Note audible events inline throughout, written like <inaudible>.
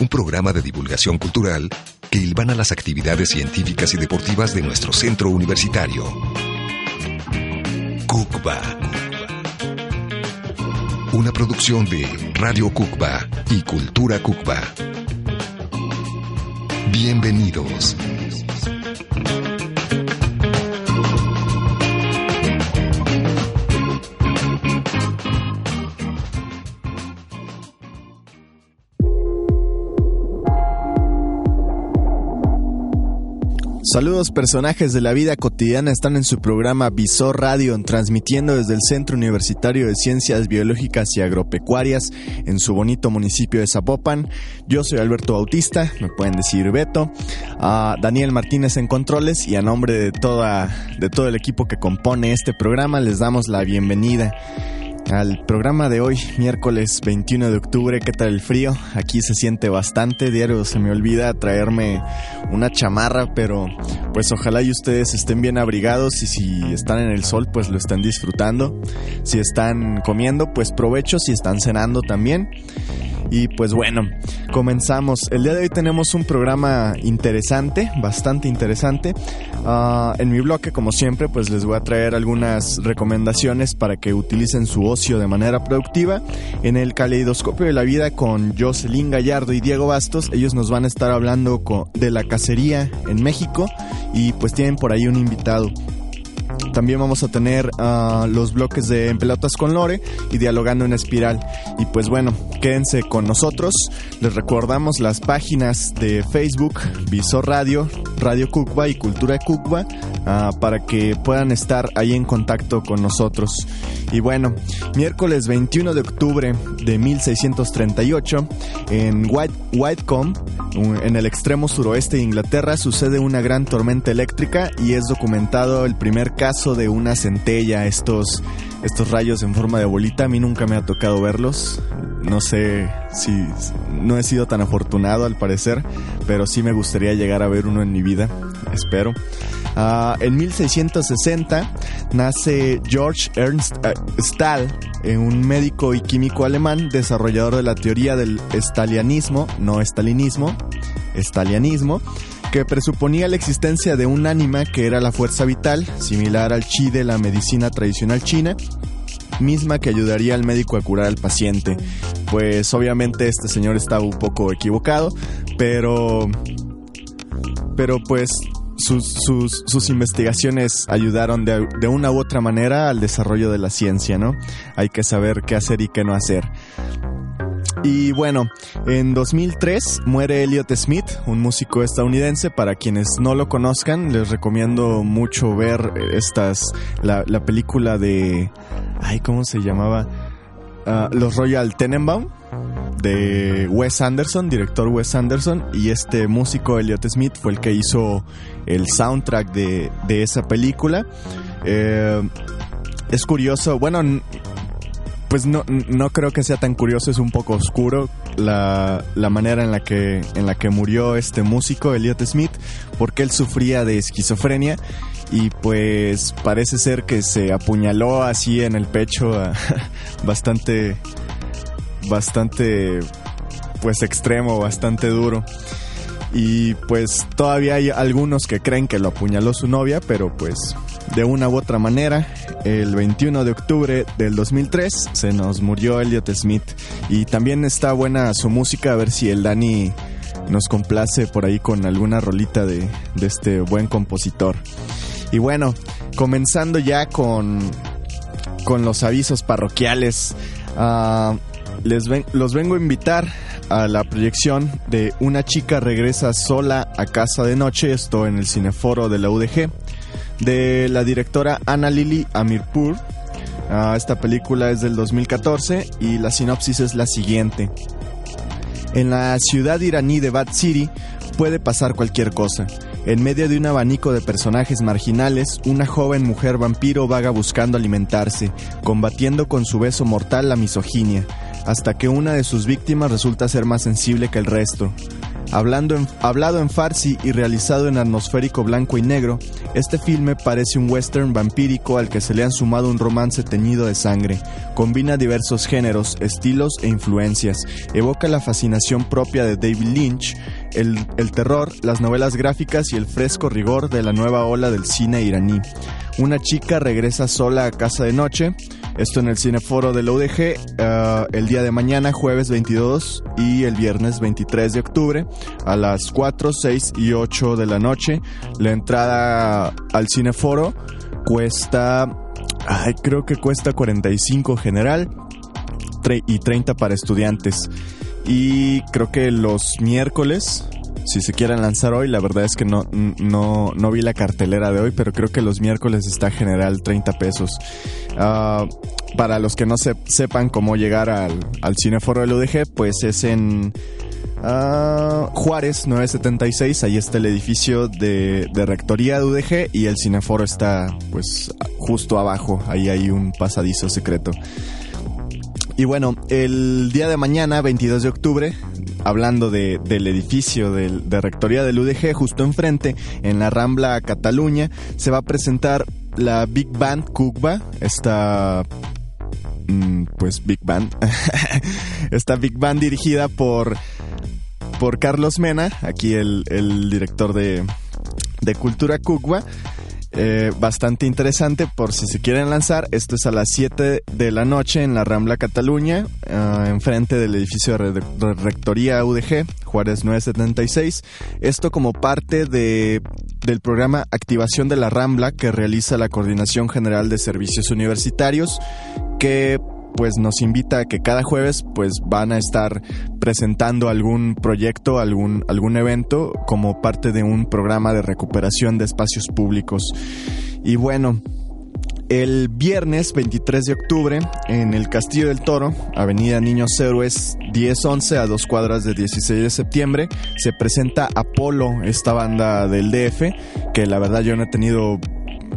Un programa de divulgación cultural que ilvana las actividades científicas y deportivas de nuestro centro universitario. Cucba. Una producción de Radio Cucba y Cultura Cucba. Bienvenidos. Saludos personajes de la vida cotidiana. Están en su programa Visor Radio, transmitiendo desde el Centro Universitario de Ciencias Biológicas y Agropecuarias en su bonito municipio de Zapopan. Yo soy Alberto Bautista, me pueden decir Beto, a Daniel Martínez en controles y a nombre de toda de todo el equipo que compone este programa les damos la bienvenida al programa de hoy, miércoles 21 de octubre. ¿Qué tal el frío? Aquí se siente bastante. Diario se me olvida traerme una chamarra, pero pues ojalá y ustedes estén bien abrigados y si están en el sol, pues lo estén disfrutando. Si están comiendo, pues provecho. Si están cenando también. Y pues bueno, comenzamos. El día de hoy tenemos un programa interesante, bastante interesante. Ah, en mi bloque, como siempre, pues les voy a traer algunas recomendaciones para que utilicen su ocio de manera productiva. En el caleidoscopio de la vida con Jocelyn Gallardo y Diego Bastos, ellos nos van a estar hablando de la cacería en México y pues tienen por ahí un invitado. También vamos a tener ah, los bloques de En Pelotas con Lore y Dialogando en Espiral. Y pues bueno, quédense con nosotros. Les recordamos las páginas de Facebook, Visor Radio, Radio Cucba y Cultura Cucba ah, para que puedan estar ahí en contacto con nosotros. Y bueno, miércoles 21 de octubre de 1638, en White, Whitecomb, en el extremo suroeste de Inglaterra, sucede una gran tormenta eléctrica y es documentado el primer caso de una centella, estos, estos rayos en forma de bolita. A mí nunca me ha tocado verlos. No sé si no he sido tan afortunado al parecer, pero sí me gustaría llegar a ver uno en mi vida. Espero. Ah, en 1660 nace George Ernst uh, Stahl, eh, un médico y químico alemán, desarrollador de la teoría del estalianismo, no estalinismo, estalianismo, que presuponía la existencia de un ánima que era la fuerza vital, similar al chi de la medicina tradicional china, misma que ayudaría al médico a curar al paciente. Pues obviamente este señor estaba un poco equivocado, pero pero pues sus, sus, investigaciones ayudaron de, una u otra manera al desarrollo de la ciencia, ¿no? Hay que saber qué hacer y qué no hacer. Y bueno, en 2003 muere Elliot Smith, un músico estadounidense. Para quienes no lo conozcan, les recomiendo mucho ver estas, la, la película de, ay, ¿cómo se llamaba? Ah, los Royal Tenenbaum de Wes Anderson, director Wes Anderson, y este músico Elliot Smith fue el que hizo el soundtrack de, de esa película. Eh, es curioso, bueno, pues no, no creo que sea tan curioso, es un poco oscuro la, la, manera en la, que, en la que murió este músico, Elliot Smith, porque él sufría de esquizofrenia y pues parece ser que se apuñaló así en el pecho <laughs> bastante, bastante, pues extremo, bastante duro. Y pues todavía hay algunos que creen que lo apuñaló su novia, pero pues de una u otra manera, el 21 de octubre del 2003 se nos murió Elliot Smith. Y también está buena su música, a ver si el Dani nos complace por ahí con alguna rolita de, este buen compositor. Y bueno, comenzando ya con, con los avisos parroquiales, uh, les los vengo a invitar a la proyección de Una chica regresa sola a casa de noche, esto en el cineforo de la UDG de la directora Ana Lili Amirpur. Ah, esta película es del 2014 y la sinopsis es la siguiente. En la ciudad iraní de Bad City puede pasar cualquier cosa. En medio de un abanico de personajes marginales, una joven mujer vampiro vaga buscando alimentarse, combatiendo con su beso mortal la misoginia, hasta que una de sus víctimas resulta ser más sensible que el resto. Hablando hablado en farsi y realizado en atmosférico blanco y negro, este filme parece un western vampírico al que se le han sumado un romance teñido de sangre. Combina diversos géneros, estilos e influencias. Evoca la fascinación propia de David Lynch, el, terror, las novelas gráficas y el fresco rigor de la nueva ola del cine iraní. Una chica regresa sola a casa de noche, esto en el Cineforo de la UDG, eh, el día de mañana, jueves 22 y el viernes 23 de octubre, a las 4, 6 y 8 de la noche. La entrada al Cineforo cuesta, ay, creo que cuesta 45 general y 30 para estudiantes. Y creo que los miércoles si se quieren lanzar hoy. La verdad es que no, no, no vi la cartelera de hoy, pero creo que los miércoles está general 30 pesos. Ah, para los que no sepan cómo llegar al, al Cineforo del UDG, pues es en uh, Juárez 976. Ahí está el edificio de, de Rectoría de UDG y el Cineforo está pues justo abajo. Ahí hay un pasadizo secreto. Y bueno, el día de mañana, 22 de octubre, hablando de, del edificio de Rectoría del UDG, justo enfrente, en la Rambla Cataluña, se va a presentar la Big Band Kugba, esta mm, pues Big Band, <laughs> esta Big Band dirigida por, por Carlos Mena, aquí el, director de, de Cultura Kugba. Eh, bastante interesante por si se quieren lanzar. Esto es a las 7 de la noche en la Rambla Cataluña, uh, enfrente del edificio de, Rectoría UDG, Juárez 976. Esto como parte de, del programa Activación de la Rambla que realiza la Coordinación General de Servicios Universitarios, que pues nos invita a que cada jueves pues van a estar presentando algún proyecto, algún, algún evento como parte de un programa de recuperación de espacios públicos. Y bueno, el viernes 23 de octubre, en el Castillo del Toro, Avenida Niños Héroes 1011 a dos cuadras de 16 de septiembre, se presenta Apolo, esta banda del DF, que la verdad yo no he tenido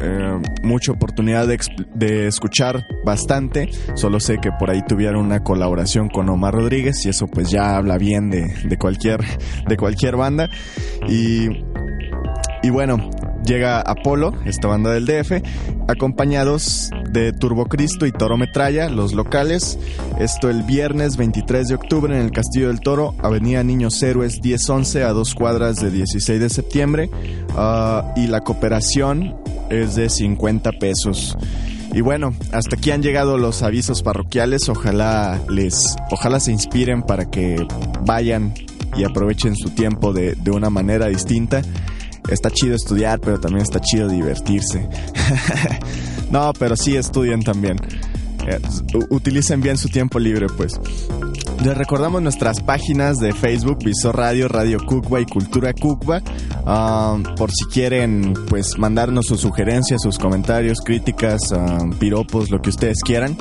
eh, mucha oportunidad de, escuchar bastante. Solo sé que por ahí tuvieron una colaboración con Omar Rodríguez y eso pues ya habla bien de, cualquier, de cualquier banda. Y, y bueno, llega Apolo, esta banda del DF, acompañados de Turbo Cristo y Toro Metralla, los locales. Esto el viernes 23 de octubre en el Castillo del Toro, Avenida Niños Héroes 1011 a dos cuadras de 16 de septiembre. Ah, y la cooperación es de 50 pesos. Y bueno, hasta aquí han llegado los avisos parroquiales. Ojalá les, ojalá se inspiren para que vayan y aprovechen su tiempo de, de una manera distinta está chido estudiar, pero también está chido divertirse. <laughs> no, pero sí estudien también. Eh, utilicen bien su tiempo libre, pues. Les recordamos nuestras páginas de Facebook, Visor Radio, Radio Cucba y Cultura Cucba. Um, por si quieren, pues, mandarnos sus sugerencias, sus comentarios, críticas, um, piropos, lo que ustedes quieran.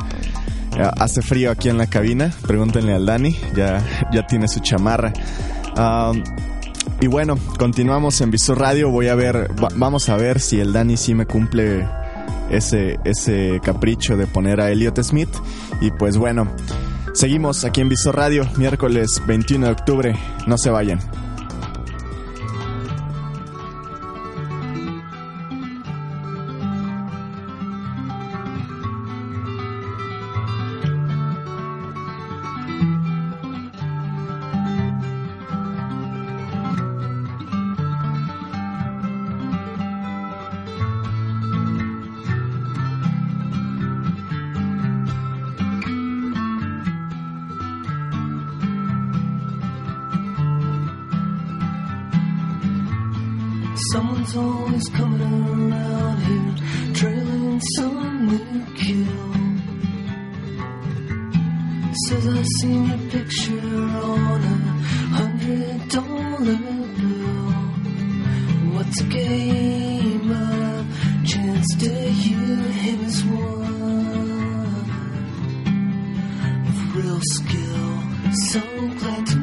Eh, hace frío aquí en la cabina, pregúntenle al Dani, ya, ya tiene su chamarra. Y bueno, continuamos en Visor Radio. Voy a ver, vamos a ver si el Dani sí me cumple ese, ese capricho de poner a Elliot Smith. Y pues bueno, seguimos aquí en Visor Radio, miércoles 21 de octubre. No se vayan. It's a game of chance to you, him is one of real skill. So glad to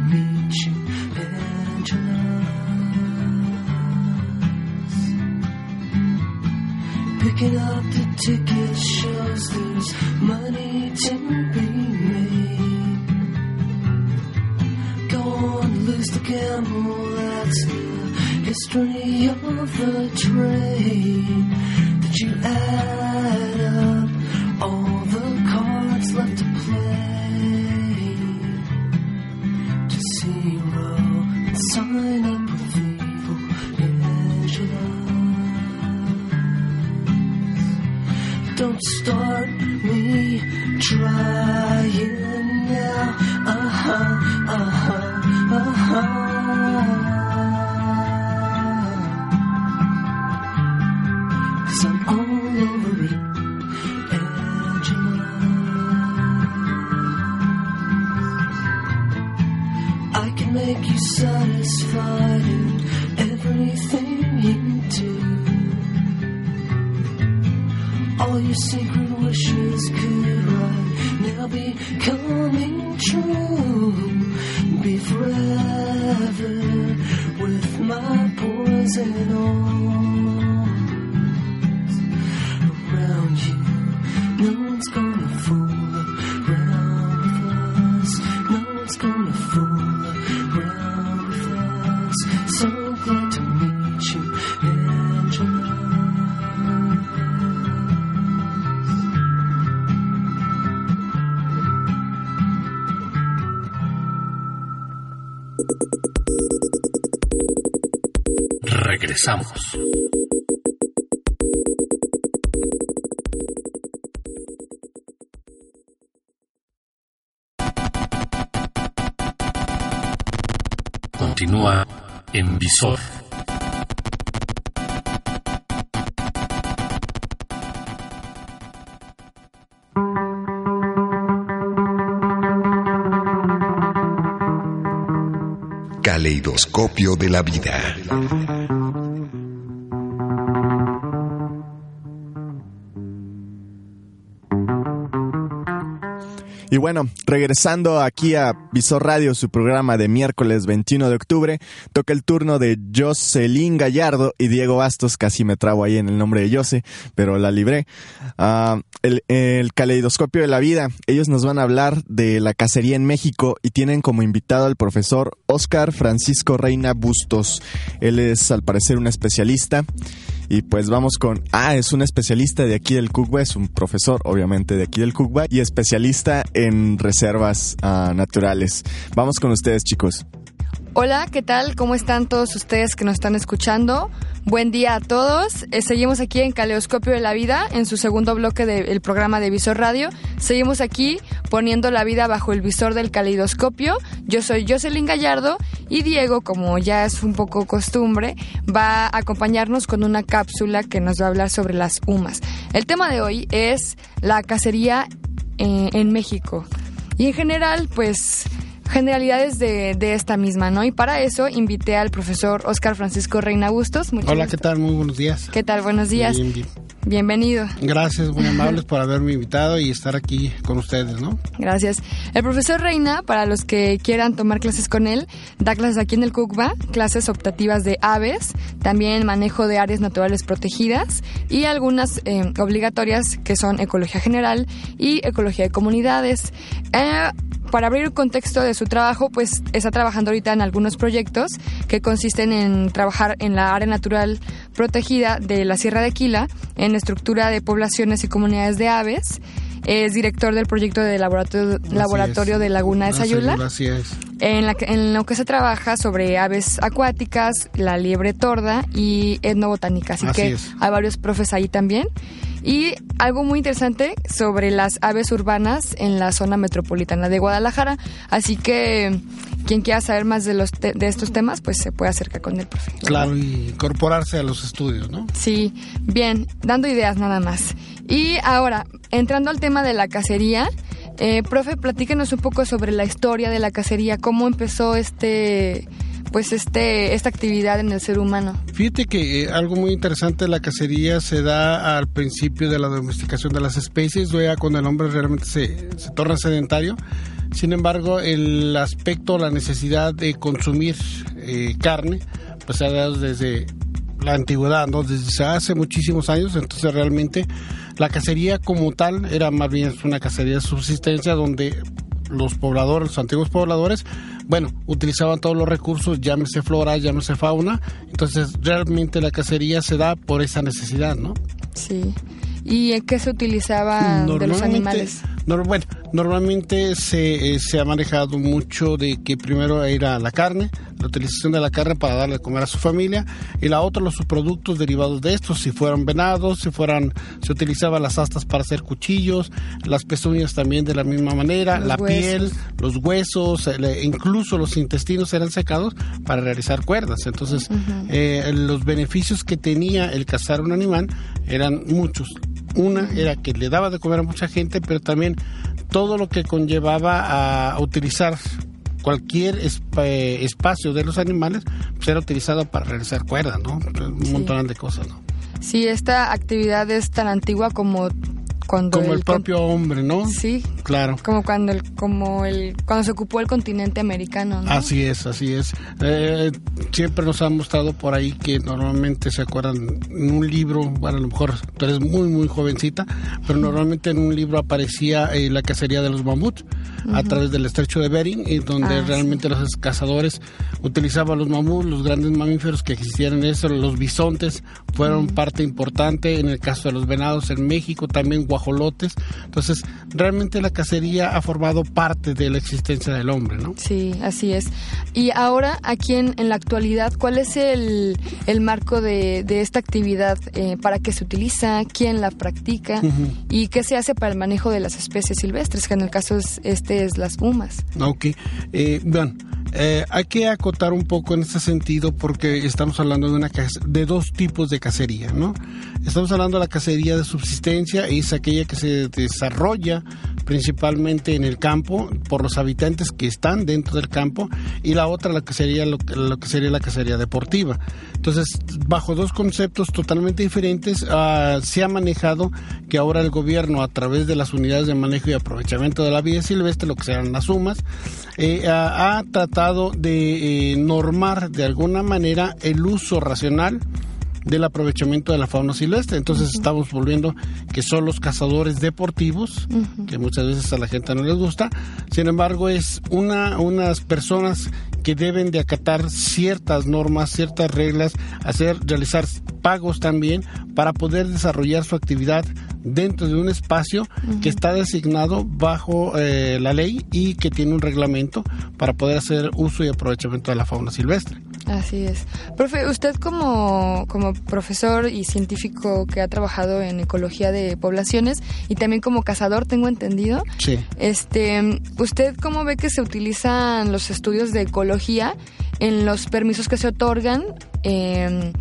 Regresamos. Continúa en Visor. Caleidoscopio de la vida. Y bueno, regresando aquí a Visor Radio, su programa de miércoles 21 de octubre, toca el turno de Jocelyn Gallardo y Diego Bastos, casi me trabo ahí en el nombre de Jose, pero la libré. Ah, el, el caleidoscopio de la vida, ellos nos van a hablar de la cacería en México y tienen como invitado al profesor Oscar Francisco Reina Bustos. Él es al parecer un especialista. Y pues vamos con, ah, es un especialista de aquí del Cucba, es un profesor obviamente de aquí del Cucba y especialista en reservas ah, naturales. Vamos con ustedes chicos. Hola, ¿qué tal? ¿Cómo están todos ustedes que nos están escuchando? Buen día a todos. Eh, seguimos aquí en Caleoscopio de la Vida, en su segundo bloque del programa de Visor Radio. Seguimos aquí poniendo la vida bajo el visor del caleidoscopio. Yo soy Jocelyn Gallardo y Diego, como ya es un poco costumbre, va a acompañarnos con una cápsula que nos va a hablar sobre las humas. El tema de hoy es la cacería eh, en México. Y en general, pues generalidades de, de, esta misma, ¿no? Y para eso invité al profesor Oscar Francisco Reina Bustos. Muchas Hola, ¿qué tal? Muy buenos días. ¿Qué tal? Buenos días. Bien, bien. Bienvenido. Gracias, muy amables <laughs> por haberme invitado y estar aquí con ustedes, ¿no? Gracias. El profesor Reina, para los que quieran tomar clases con él, da clases aquí en el CUCBA, clases optativas de aves, también manejo de áreas naturales protegidas y algunas eh, obligatorias que son ecología general y ecología de comunidades. Eh, para abrir un contexto de su trabajo, pues está trabajando ahorita en algunos proyectos que consisten en trabajar en la área natural protegida de la Sierra de Aquila, en estructura de poblaciones y comunidades de aves. Es director del proyecto de laboratorio, laboratorio de Laguna de Sayula. Así es. En, la, en lo que se trabaja sobre aves acuáticas, la liebre torda y etnobotánica. Así, Así que es. hay varios profes ahí también. Y algo muy interesante sobre las aves urbanas en la zona metropolitana de Guadalajara. Así que quien quiera saber más de, los te de estos temas, pues se puede acercar con el profe. Claro, y incorporarse a los estudios, ¿no? Sí, bien, dando ideas nada más. Y ahora, entrando al tema de la cacería, eh, profe, platíquenos un poco sobre la historia de la cacería, cómo empezó este pues este esta actividad en el ser humano. Fíjate que eh, algo muy interesante de la cacería se da al principio de la domesticación de las especies, ya cuando el hombre realmente se, se torna sedentario. Sin embargo, el aspecto, la necesidad de consumir eh, carne, pues se ha dado desde la antigüedad, ¿no? Desde hace muchísimos años, entonces realmente la cacería como tal era más bien una cacería de subsistencia donde los pobladores, los antiguos pobladores, bueno, utilizaban todos los recursos, llámese flora, llámese fauna, entonces realmente la cacería se da por esa necesidad, ¿no? Sí. ¿Y en qué se utilizaba de los animales? bueno, normalmente se, eh, se ha manejado mucho de que primero era la carne, la utilización de la carne para darle de comer a su familia, y la otra los subproductos derivados de estos, si fueran venados, si fueran, se utilizaban las astas para hacer cuchillos, las pezuñas también de la misma manera, Los la huesos. piel, los huesos, eh, incluso los intestinos eran secados para realizar cuerdas. Entonces, eh, los beneficios que tenía el cazar un animal eran muchos. Una era que le daba de comer a mucha gente, pero también todo lo que conllevaba a utilizar cualquier espa- espacio de los animales pues era utilizado para realizar cuerdas, ¿no? Un Sí. montón de cosas, ¿no? Sí, esta actividad es tan antigua como cuando Como el propio hombre, ¿no? Sí, Claro. como cuando el como el cuando se ocupó el continente americano, ¿no? Así es, así es. Eh, siempre nos han mostrado por ahí que normalmente se acuerdan en un libro, bueno, a lo mejor tú eres muy, muy jovencita, pero normalmente en un libro aparecía eh, la cacería de los mamuts a través del estrecho de Bering, y donde Ah, sí. realmente los cazadores utilizaban los mamuts, los grandes mamíferos que existían en eso, los bisontes fueron parte importante, en el caso de los venados en México, también guajolotes. Entonces, realmente la cacería ha formado parte de la existencia del hombre, ¿no? Sí, así es. Y ahora, aquí en, en la actualidad, ¿cuál es el, el marco de, de esta actividad? Eh, ¿Para qué se utiliza? ¿Quién la practica? ¿Y qué se hace para el manejo de las especies silvestres? Que en el caso es, este es las humas. Ok. Eh, bueno, eh, hay que acotar un poco en este sentido porque estamos hablando de, una de dos tipos de cacería, ¿no? Estamos hablando de la cacería de subsistencia, es aquella que se desarrolla principalmente en el campo por los habitantes que están dentro del campo y la otra la que sería lo, que- sería la cacería deportiva. Entonces, bajo dos conceptos totalmente diferentes, ah, se ha manejado que ahora el gobierno, a través de las unidades de manejo y aprovechamiento de la vida silvestre, lo que serán las sumas, eh, ha, ha tratado de eh, normar de alguna manera el uso racional del aprovechamiento de la fauna silvestre. Entonces estamos volviendo que son los cazadores deportivos, que muchas veces a la gente no les gusta. Sin embargo, es una unas personas que deben de acatar ciertas normas, ciertas reglas, hacer realizar pagos también para poder desarrollar su actividad dentro de un espacio que está designado bajo eh, la ley y que tiene un reglamento para poder hacer uso y aprovechamiento de la fauna silvestre. Así es. Profe, usted como, como profesor y científico que ha trabajado en ecología de poblaciones y también como cazador, tengo entendido, Sí. Este, ¿usted cómo ve que se utilizan los estudios de ecología en los permisos que se otorgan eh,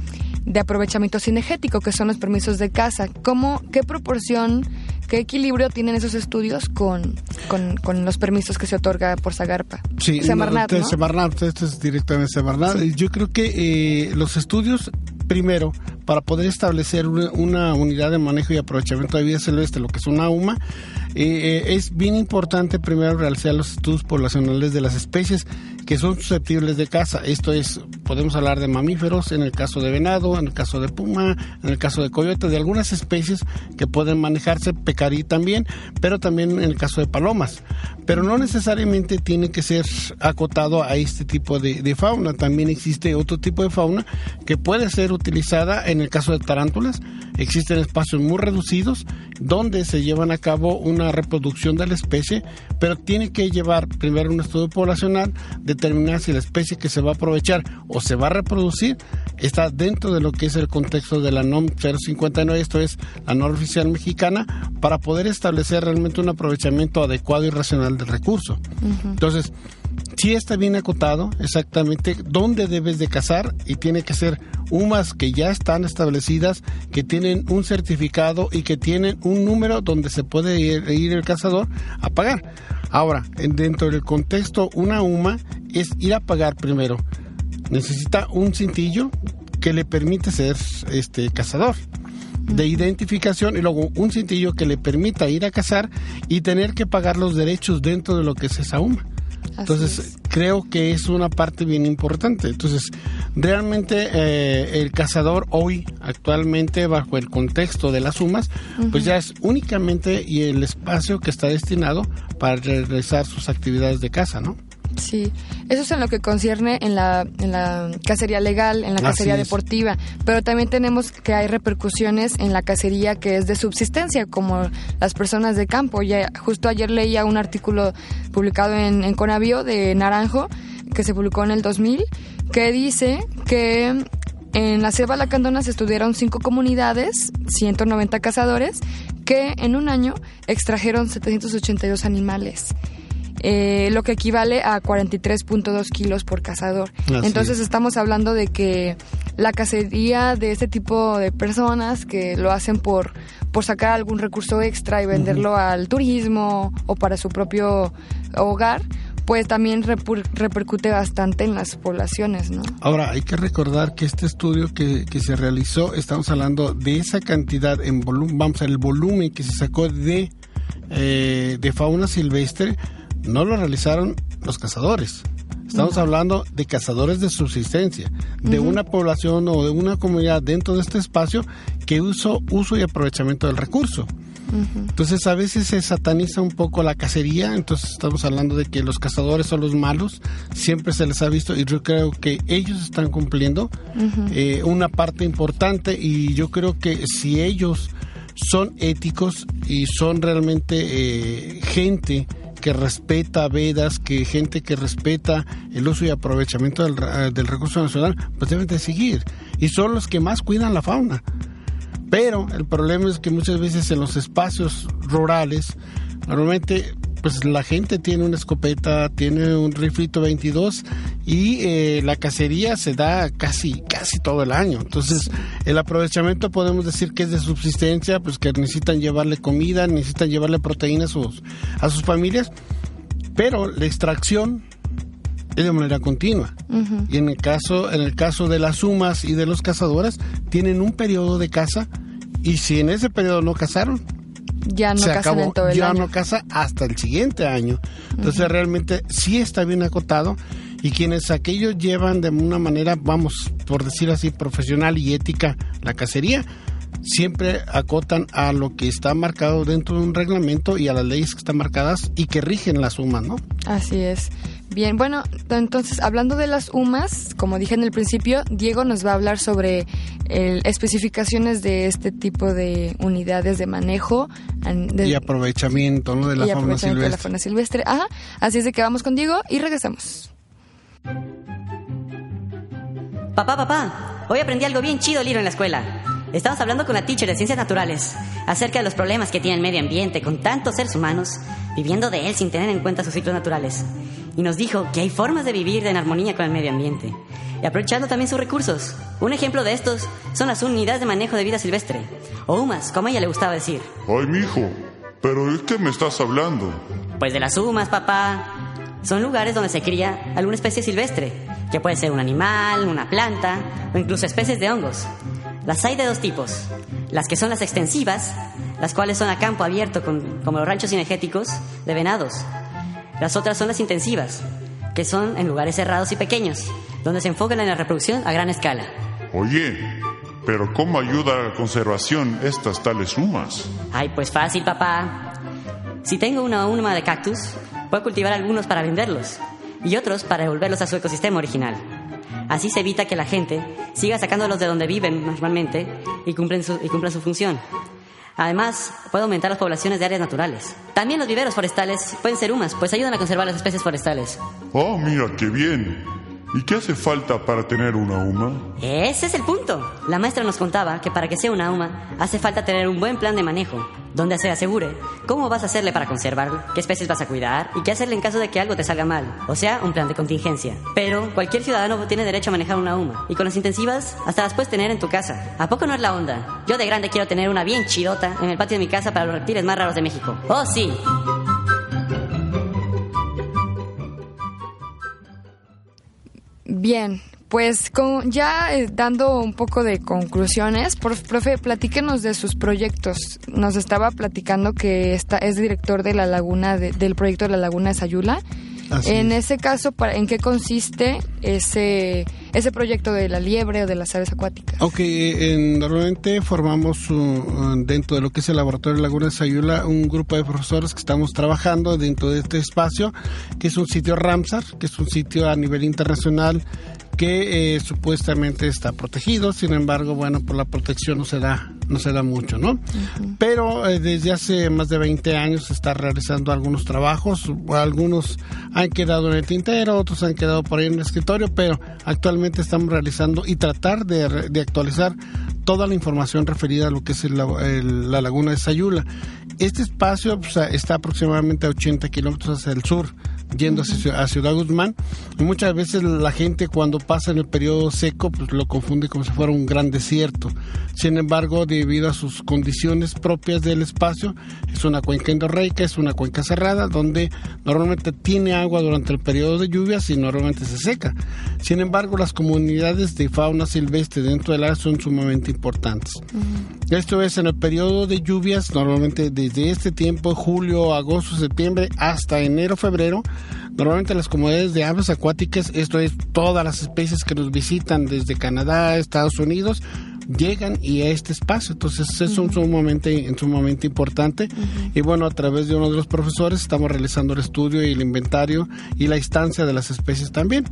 de aprovechamiento cinegético, que son los permisos de caza? ¿Cómo, qué proporción, qué equilibrio tienen esos estudios con, con, con los permisos que se otorga por Zagarpa? Sí, Semarnat, no, ¿no? Semarnat, esto es directamente Semarnat. Yo creo que eh, los estudios, primero, para poder establecer una, una unidad de manejo y aprovechamiento de vida silvestre, lo que es una UMA, eh, eh, es bien importante primero realizar los estudios poblacionales de las especies que son susceptibles de caza. Esto es, podemos hablar de mamíferos, en el caso de venado, en el caso de puma, en el caso de coyote, de algunas especies que pueden manejarse, pecarí también, pero también en el caso de palomas. Pero no necesariamente tiene que ser acotado a este tipo de, de fauna. También existe otro tipo de fauna que puede ser utilizada en el caso de tarántulas. Existen espacios muy reducidos donde se llevan a cabo una reproducción de la especie, pero tiene que llevar primero un estudio poblacional, determinar si la especie que se va a aprovechar o se va a reproducir está dentro de lo que es el contexto de la NOM 059, esto es la norma oficial mexicana, para poder establecer realmente un aprovechamiento adecuado y racional del recurso. Entonces, sí está bien acotado exactamente dónde debes de cazar y tiene que ser UMAS que ya están establecidas, que tienen un certificado y que tienen un número donde se puede ir, el cazador a pagar. Ahora, en- dentro del contexto, una UMA es ir a pagar primero. Necesita un cintillo que le permite ser este cazador de identificación y luego un cintillo que le permita ir a cazar y tener que pagar los derechos dentro de lo que es esa UMA. Entonces, es. creo que es una parte bien importante. Entonces, realmente eh, el cazador hoy, actualmente, bajo el contexto de las sumas, pues ya es únicamente y el espacio que está destinado para realizar sus actividades de caza, ¿no? Sí, eso es en lo que concierne en la, en la cacería legal, en la cacería deportiva, pero también tenemos que hay repercusiones en la cacería que es de subsistencia, como las personas de campo. Ya, justo ayer leía un artículo publicado en, en Conavío de Naranjo, que se publicó en el 2000, que dice que en la selva lacandona se estudiaron cinco comunidades, 190 cazadores, que en un año extrajeron 782 animales eh, lo que equivale a 43.2 kilos por cazador. Así Entonces es. estamos hablando de que la cacería de este tipo de personas que lo hacen por, por sacar algún recurso extra y venderlo al turismo o para su propio hogar, pues también repercute bastante en las poblaciones, ¿no? Ahora, hay que recordar que este estudio que, que se realizó, estamos hablando de esa cantidad en volumen, vamos, el volumen que se sacó de, eh, de fauna silvestre, no lo realizaron los cazadores. Estamos hablando de cazadores de subsistencia, de una población o de una comunidad dentro de este espacio que uso, uso y aprovechamiento del recurso. Entonces a veces se sataniza un poco la cacería, entonces estamos hablando de que los cazadores son los malos, siempre se les ha visto y yo creo que ellos están cumpliendo eh, una parte importante y yo creo que si ellos son éticos y son realmente eh, gente que respeta vedas, que gente que respeta el uso y aprovechamiento del, ra- del recurso nacional, pues deben de seguir. Y son los que más cuidan la fauna. Pero el problema es que muchas veces en los espacios rurales, normalmente pues la gente tiene una escopeta, tiene un riflito 22 y eh, la cacería se da casi casi todo el año. Entonces, el aprovechamiento podemos decir que es de subsistencia, pues que necesitan llevarle comida, necesitan llevarle proteínas a sus, a sus familias, pero la extracción es de manera continua. Y en el caso en el caso de las sumas y de los cazadores tienen un periodo de caza y si en ese periodo no cazaron, Ya no se cazan acabó, en todo el ya año. no caza hasta el siguiente año. Entonces realmente sí está bien acotado y quienes aquellos llevan de una manera, vamos, por decir así, profesional y ética la cacería, siempre acotan a lo que está marcado dentro de un reglamento y a las leyes que están marcadas y que rigen las sumas, ¿no? Así es. Bien, bueno, entonces hablando de las UMAS, como dije en el principio, Diego nos va a hablar sobre el- especificaciones de este tipo de unidades de manejo an- de- y aprovechamiento, ¿no? De la y fauna de la silvestre. fauna silvestre. Ajá, así es de que vamos con Diego y regresamos. Papá, papá, hoy aprendí algo bien chido libro en la escuela. Estamos hablando con la teacher de ciencias naturales acerca de los problemas que tiene el medio ambiente con tantos seres humanos viviendo de él sin tener en cuenta sus ciclos naturales. Y nos dijo que hay formas de vivir en armonía con el medio ambiente y aprovechando también sus recursos. Un ejemplo de estos son las unidades de manejo de vida silvestre, o UMAS, como a ella le gustaba decir. Ay, mijo, ¿pero de qué me estás hablando? Pues de las UMAS, papá. Son lugares donde se cría alguna especie silvestre, que puede ser un animal, una planta o incluso especies de hongos. Las hay de dos tipos. Las que son las extensivas, las cuales son a campo abierto con- como los ranchos cinegéticos de venados. Las otras son las intensivas, que son en lugares cerrados y pequeños, donde se enfocan en la reproducción a gran escala. Oye, ¿pero cómo ayuda a la conservación estas tales sumas? Ay, pues fácil, papá. Si tengo una UMA de cactus, puedo cultivar algunos para venderlos y otros para devolverlos a su ecosistema original. Así se evita que la gente siga sacándolos de donde viven normalmente y cumplen su, y cumplan su función. Además, puede aumentar las poblaciones de áreas naturales. También los viveros forestales pueden ser humas, pues ayudan a conservar las especies forestales. Oh, mira qué bien. ¿Y qué hace falta para tener una UMA? Ese es el punto. La maestra nos contaba que para que sea una UMA hace falta tener un buen plan de manejo, donde se asegure cómo vas a hacerle para conservarlo, qué especies vas a cuidar y qué hacerle en caso de que algo te salga mal, o sea, un plan de contingencia. Pero cualquier ciudadano tiene derecho a manejar una UMA, y con las intensivas hasta las puedes tener en tu casa. ¿A poco no es la onda? Yo de grande quiero tener una bien chidota en el patio de mi casa para los reptiles más raros de México. ¡Oh, sí! Bien, pues con, ya eh, dando un poco de conclusiones, por, profe, platíquenos de sus proyectos. Nos estaba platicando que está, es director de la laguna, de- del proyecto de la laguna de Sayula Así en es. ese caso, para, ¿en qué consiste ese, ese proyecto de la liebre o de las aves acuáticas? Ok, en- normalmente formamos uh, dentro de lo que es el laboratorio Laguna de Sayula un grupo de profesores que estamos trabajando dentro de este espacio, que es un sitio Ramsar, que es un sitio a nivel internacional que eh, supuestamente está protegido, sin embargo, bueno, por la protección no se da, no se da mucho, ¿no? Pero eh, desde hace más de 20 años se está realizando algunos trabajos, algunos han quedado en el tintero, otros han quedado por ahí en el escritorio, pero actualmente estamos realizando y tratar de, de actualizar toda la información referida a lo que es el- la laguna de Sayula. Este espacio pues, está aproximadamente a 80 kilómetros hacia el sur, yendo a Ciudad Guzmán. Y muchas veces la gente cuando pasa en el periodo seco pues lo confunde como si fuera un gran desierto. Sin embargo, debido a sus condiciones propias del espacio, es una cuenca endorreica, es una cuenca cerrada donde normalmente tiene agua durante el periodo de lluvias y normalmente se seca. Sin embargo, las comunidades de fauna silvestre dentro del área son sumamente importantes. Esto es en el periodo de lluvias, normalmente desde este tiempo, julio, agosto, septiembre, hasta enero, febrero. Normalmente las comunidades de aves acuáticas, esto es todas las especies que nos visitan desde Canadá, Estados Unidos, llegan y a este espacio. Entonces es un sumamente, en sumamente importante. Y bueno, a través de uno de los profesores estamos realizando el estudio y el inventario y la instancia de las especies también.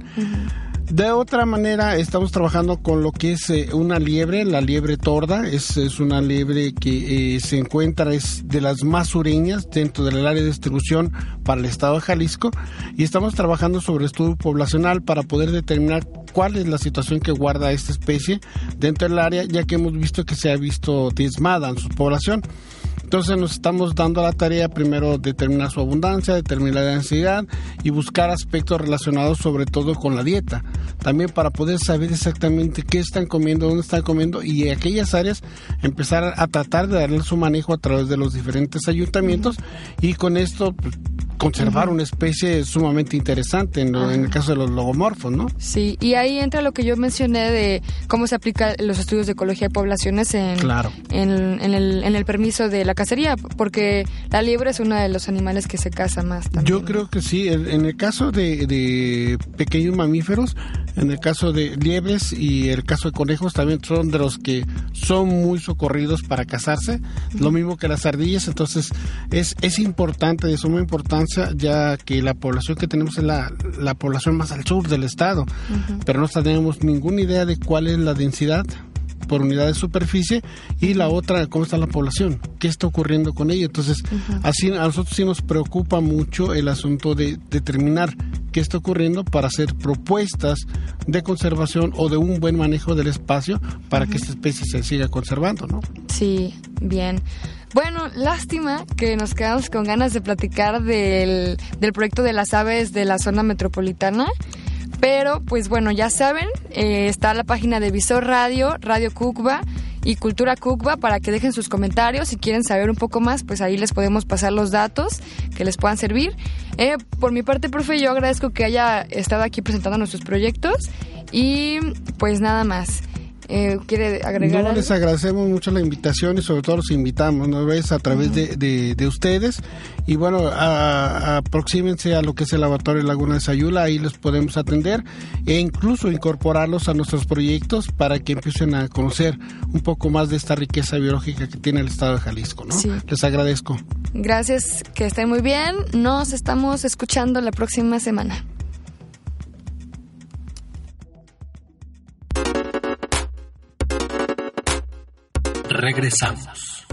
De otra manera, estamos trabajando con lo que es eh, una liebre, la liebre torda. Es, es una liebre que eh, se encuentra, es de las más sureñas dentro del área de distribución para el estado de Jalisco. Y estamos trabajando sobre estudio poblacional para poder determinar cuál es la situación que guarda esta especie dentro del área, ya que hemos visto que se ha visto diezmada en su población. Entonces nos estamos dando la tarea primero determinar su abundancia, determinar la densidad y buscar aspectos relacionados sobre todo con la dieta. También para poder saber exactamente qué están comiendo, dónde están comiendo y en aquellas áreas empezar a tratar de darle su manejo a través de los diferentes ayuntamientos y con esto pues, conservar una especie sumamente interesante en, lo- en el caso de los logomorfos, ¿no? Sí, y ahí entra lo que yo mencioné de cómo se aplica los estudios de ecología de poblaciones en, Claro. en, en el, en el permiso de la cacería, porque la liebre es uno de los animales que se caza más también. Yo creo que sí. En, el caso de, de pequeños mamíferos, en el caso de liebres y el caso de conejos, también son de los que son muy socorridos para cazarse. Lo mismo que las ardillas. Entonces, es, es importante, de suma importancia, ya que la población que tenemos es la, la población más al sur del estado. Pero no tenemos ninguna idea de cuál es la densidad por unidad de superficie y la otra cómo está la población, qué está ocurriendo con ella. Entonces, así a nosotros sí nos preocupa mucho el asunto de determinar qué está ocurriendo para hacer propuestas de conservación o de un buen manejo del espacio para que esta especie se siga conservando, ¿no? Sí, bien. Bueno, lástima que nos quedamos con ganas de platicar del, del proyecto de las aves de la zona metropolitana. Pero, pues bueno, ya saben, eh, está la página de Visor Radio, Radio Cucba y Cultura Cucba para que dejen sus comentarios. Si quieren saber un poco más, pues ahí les podemos pasar los datos que les puedan servir. Eh, por mi parte, profe, yo agradezco que haya estado aquí presentando nuestros proyectos y pues nada más. Eh, ¿Quiere agregar No, algo? les agradecemos mucho la invitación y sobre todo los invitamos, ¿no ves? A través de, de, de ustedes. Y bueno, a- a- aproxímense a lo que es el laboratorio Laguna de Sayula, ahí les podemos atender e incluso incorporarlos a nuestros proyectos para que empiecen a conocer un poco más de esta riqueza biológica que tiene el estado de Jalisco, ¿no? Sí. Les agradezco. Gracias, que estén muy bien. Nos estamos escuchando la próxima semana. Regresamos.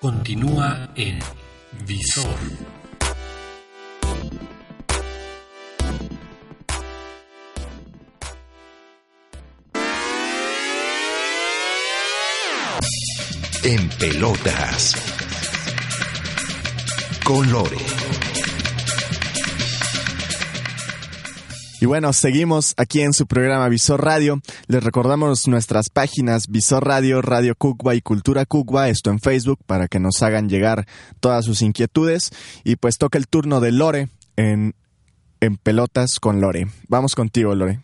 Continúa en Visor. En pelotas. Con Lore. Y bueno, seguimos aquí en su programa Visor Radio. Les recordamos nuestras páginas Visor Radio, Radio Cucba y Cultura Cucba, esto en Facebook, para que nos hagan llegar todas sus inquietudes. Y pues toca el turno de Lore en en Pelotas con Lore. Vamos contigo, Lore.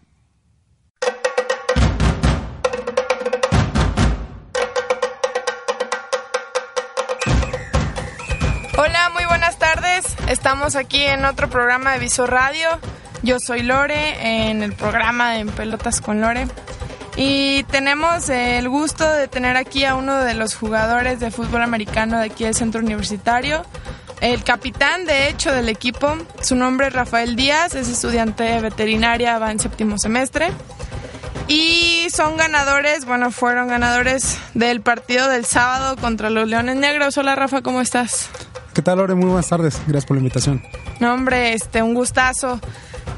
Estamos aquí en otro programa de Visor Radio. Yo soy Lore en el programa En Pelotas con Lore. Y tenemos el gusto de tener aquí a uno de los jugadores de fútbol americano de aquí del centro universitario. El capitán, de hecho, del equipo. Su nombre es Rafael Díaz, es estudiante de veterinaria, va en séptimo semestre. Y son ganadores, bueno, fueron ganadores del partido del sábado contra los Leones Negros. Hola Rafa, ¿cómo estás? ¿Qué tal, Lore? Muy buenas tardes. Gracias por la invitación. No, hombre, este, un gustazo.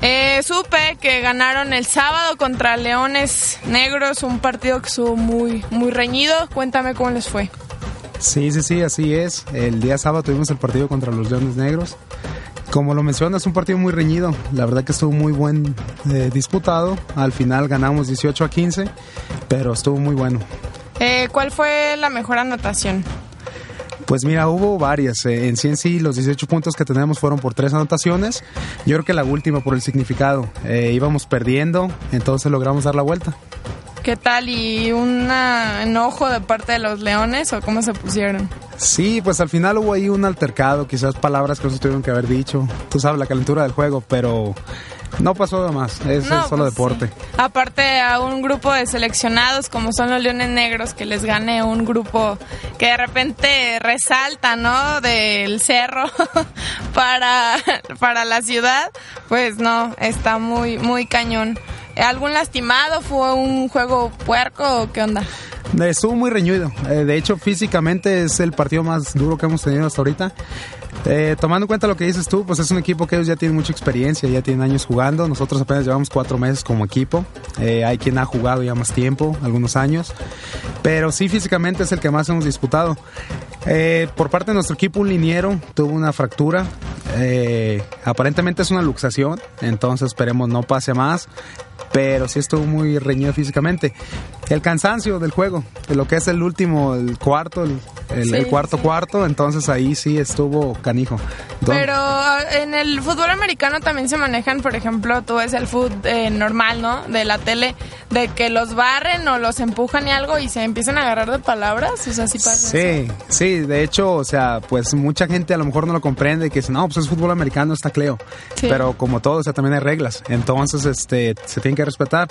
Eh, supe que ganaron el sábado contra Leones Negros, un partido que estuvo muy, muy reñido. Cuéntame cómo les fue. Sí, sí, sí, así es. El día sábado tuvimos el partido contra los Leones Negros. Como lo mencionas, un partido muy reñido. La verdad que estuvo muy buen eh, disputado. Al final ganamos 18 a 15, pero estuvo muy bueno. Eh, ¿Cuál fue la mejor anotación? Pues mira, hubo varias. Eh, en sí en sí, los 18 puntos que tenemos fueron por tres anotaciones. Yo creo que la última por el significado. Eh, íbamos perdiendo, entonces logramos dar la vuelta. ¿Qué tal? ¿Y un enojo de parte de los Leones o cómo se pusieron? Sí, pues al final hubo ahí un altercado, quizás palabras que no se tuvieron que haber dicho. Tú sabes, la calentura del juego, pero no pasó nada más. Es No, solo pues deporte. sí. Aparte a un grupo de seleccionados como son los Leones Negros, que les gane un grupo que de repente resalta, ¿no? Del cerro <laughs> para, para la ciudad, pues no, está muy, muy cañón. ¿Algún lastimado? ¿Fue un juego puerco o qué onda? Estuvo muy reñido. Eh, de hecho, físicamente es el partido más duro que hemos tenido hasta ahorita. Eh, tomando en cuenta lo que dices tú, pues es un equipo que ellos ya tienen mucha experiencia, ya tienen años jugando. Nosotros apenas llevamos cuatro meses como equipo. Eh, hay quien ha jugado ya más tiempo, algunos años. Pero sí, físicamente es el que más hemos disputado. Eh, por parte de nuestro equipo, un liniero tuvo una fractura. Eh, aparentemente es una luxación, entonces esperemos no pase más. Pero sí estuvo muy reñido físicamente. El cansancio del juego, de lo que es el último, el cuarto, el, el- Sí, el cuarto sí. cuarto, entonces ahí sí estuvo canijo. Don- Pero ah, en el fútbol americano también se manejan, por ejemplo, tú ves el fútbol eh, normal, ¿no? De la tele, de que los barren o los empujan y algo y se empiezan a agarrar de palabras. O sea, sí pasa eso. Sí, sí, de hecho, o sea, pues mucha gente a lo mejor no lo comprende que dice, no, pues es fútbol americano, está Cleo. Sí. Pero como todo, o sea, también hay reglas. Entonces, este, se tienen que respetar.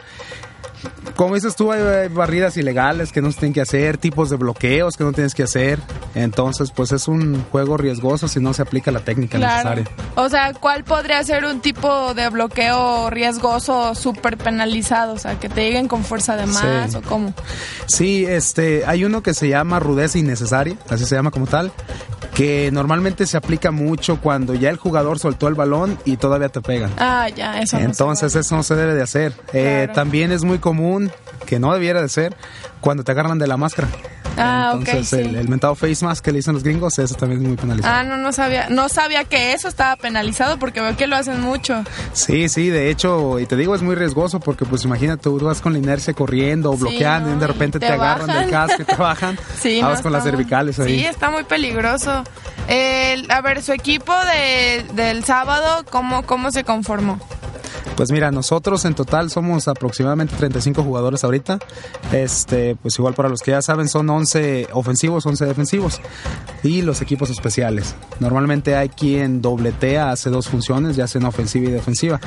Como dices tú, hay, barridas ilegales que no se tienen que hacer, tipos de bloqueos que no tienes que hacer. Entonces, pues es un juego riesgoso si no se aplica la técnica Claro. necesaria. O sea, ¿cuál podría ser un tipo de bloqueo riesgoso súper penalizado? O sea, que te lleguen con fuerza de más Sí. o cómo. Sí, este, hay uno que se llama rudeza innecesaria, así se llama como tal, que normalmente se aplica mucho cuando ya el jugador soltó el balón y todavía te pegan. Ah, ya, eso no se Entonces eso no se debe de hacer. Eh, Claro. también es muy común, que no debiera de ser, cuando te agarran de la máscara. Ah, Entonces el, el mentado face mask que le dicen los gringos, eso también es muy penalizado. Ah, no, no sabía, no sabía que eso estaba penalizado porque veo que lo hacen mucho. Sí, sí, de hecho, y te digo, es muy riesgoso porque pues imagínate, tú vas con la inercia corriendo o Sí, bloqueando ¿no? y de repente te te, agarran del casco y te bajan. <laughs> Sí, Vas no, con las muy- cervicales ahí. Sí, está muy peligroso. El- a ver, su equipo de, del sábado, ¿cómo, ¿cómo se conformó? Pues mira, nosotros en total somos aproximadamente 35 jugadores ahorita. Este, pues igual para los que ya saben, son 11 ofensivos, 11 defensivos. Y los equipos especiales. Normalmente hay quien dobletea, hace dos funciones, ya sea en ofensiva y defensiva.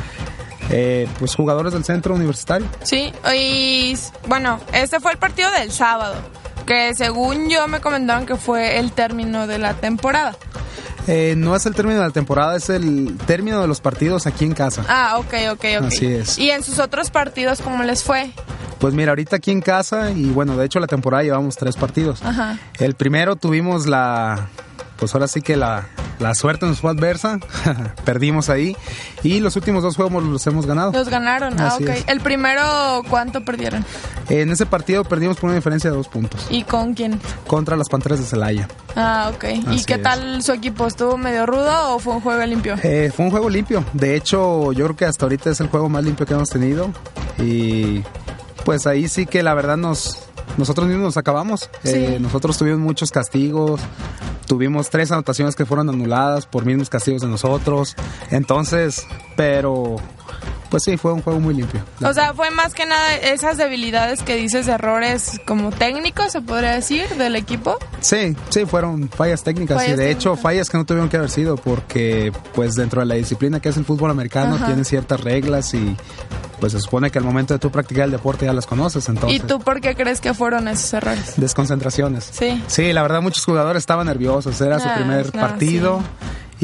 Eh, pues jugadores del centro universitario. Sí, y bueno, este fue el partido del sábado, que según yo me comentaron que fue el término de la temporada. Eh, no es el término de la temporada, es el término de los partidos aquí en casa. Ah, ok, ok, ok. Así es. ¿Y en sus otros partidos cómo les fue? Pues mira, ahorita aquí en casa, y bueno, de hecho la temporada llevamos tres partidos. Ajá. El primero tuvimos la, pues ahora sí que la, la suerte nos fue adversa, <laughs> perdimos ahí, y los últimos dos juegos los hemos ganado. Los ganaron, ah, Así ok. es. ¿El primero cuánto perdieron? En ese partido perdimos por una diferencia de dos puntos ¿Y con quién? contra las Panteras de Celaya. Ah, ok. ¿Y qué es. tal su equipo? ¿Estuvo medio rudo o fue un juego limpio? Eh, fue un juego limpio, de hecho yo creo que hasta ahorita es el juego más limpio que hemos tenido, y pues ahí sí que la verdad nos... Nosotros mismos nos acabamos. Sí. Eh, nosotros tuvimos muchos castigos, tuvimos tres anotaciones que fueron anuladas por mismos castigos de nosotros. Entonces, pero pues sí, fue un juego muy limpio. O sea, fue más que nada esas debilidades que dices, errores como técnicos, se podría decir, del equipo. Sí, sí, fueron fallas técnicas Fallas y de hecho fallas que no tuvieron que haber sido porque pues dentro de la disciplina que es el fútbol americano Ajá. tiene ciertas reglas y pues se supone que al momento de tú practicar el deporte ya las conoces, entonces ¿Y tú por qué crees que fueron esos errores? desconcentraciones. Sí. Sí, la verdad muchos jugadores estaban nerviosos, era su primer partido.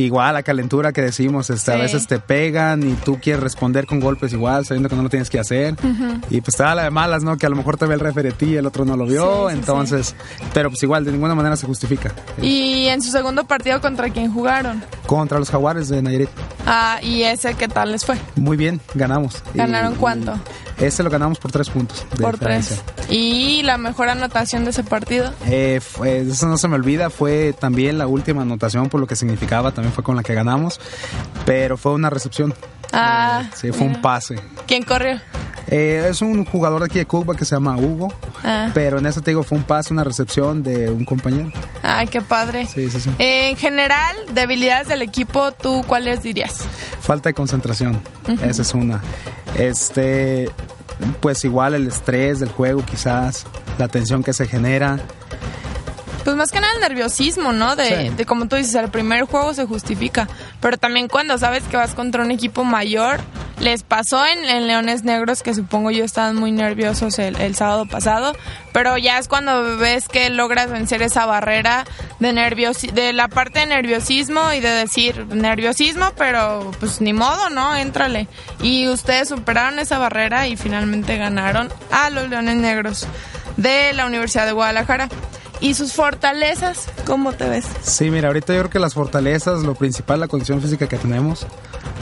Igual la calentura que decimos, este, a veces te pegan y tú quieres responder con golpes igual, sabiendo que no lo tienes que hacer. Y pues da la de malas, ¿no? Que a lo mejor te ve el referee a ti y el otro no lo vio, Sí, sí, entonces, pero pues igual de ninguna manera se justifica. Y en su segundo partido, ¿contra quién jugaron? Contra los jaguares de Nayarit. Ah, ¿y ese qué tal les fue? Muy bien, ganamos. ¿Ganaron Y- cuánto? Ese lo ganamos por tres puntos. de Por tres. ¿Y la mejor anotación de ese partido? Eh, fue- eso no se me olvida, fue también la última anotación por lo que significaba, también fue con la que ganamos, pero fue una recepción. Ah, Sí, fue un pase. ¿Quién corrió? Eh, es un jugador de aquí de Cuba que se llama Hugo, Ah. pero en ese te digo fue un pase, una recepción de un compañero. Ay, qué padre. Sí, sí, sí. En general, debilidades del equipo, ¿tú cuáles dirías? Falta de concentración, esa es una. Este, pues igual el estrés del juego quizás, la tensión que se genera. Pues más que nada el nerviosismo, ¿no? De, Sí. de como tú dices, el primer juego se justifica. Pero también cuando sabes que vas contra un equipo mayor, les pasó en, en Leones Negros, que supongo yo estaban muy nerviosos el, sábado pasado, pero ya es cuando ves que logras vencer esa barrera de nervios de la parte de nerviosismo y de decir nerviosismo, pero pues ni modo, ¿no? Éntrale. Y ustedes superaron esa barrera y finalmente ganaron a los Leones Negros de la Universidad de Guadalajara. ¿Y sus fortalezas? ¿Cómo te ves? Sí, mira, ahorita yo creo que las fortalezas, lo principal, la condición física que tenemos.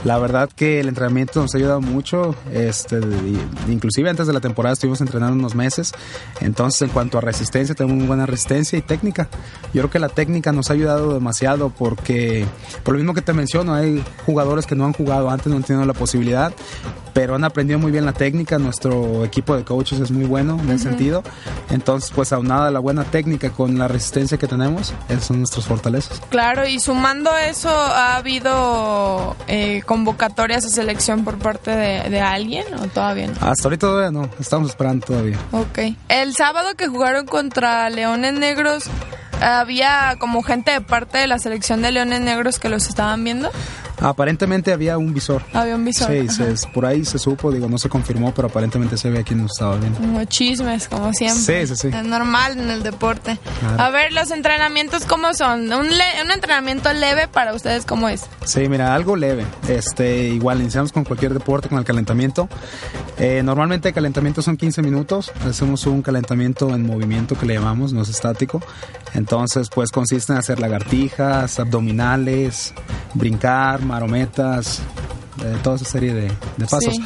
La verdad que el entrenamiento nos ha ayudado mucho, este, inclusive antes de la temporada estuvimos entrenando unos meses, entonces en cuanto a resistencia tenemos buena resistencia y técnica. Yo creo que la técnica nos ha ayudado demasiado porque, por lo mismo que te menciono, hay jugadores que no han jugado antes, no han tenido la posibilidad, pero han aprendido muy bien la técnica, nuestro equipo de coaches es muy bueno en ese sentido, entonces pues aunada la buena técnica con la resistencia que tenemos, esas son nuestras fortalezas. Claro, y sumando eso, ¿ha habido eh, convocatorias a selección por parte de, de alguien o todavía no? Hasta ahorita todavía no, estamos esperando todavía. Ok. El sábado que jugaron contra Leones Negros, ¿había como gente de parte de la selección de Leones Negros que los estaban viendo? Aparentemente había un visor. Había un visor. Sí, se- por ahí se supo, digo, no se confirmó, pero aparentemente se ve quien nos estaba viendo. Como chismes, como siempre. Sí, sí, sí. Es normal en el deporte. Claro. A ver, los entrenamientos, ¿cómo son? ¿Un, le- un entrenamiento leve para ustedes cómo es? Sí, mira, algo leve. Este, igual iniciamos con cualquier deporte, con el calentamiento. Eh, normalmente el calentamiento son 15 minutos. Hacemos un calentamiento en movimiento que le llamamos, no es estático. Entonces, pues consiste en hacer lagartijas, abdominales, brincar, marometas, eh, toda esa serie de, de pasos. Sí.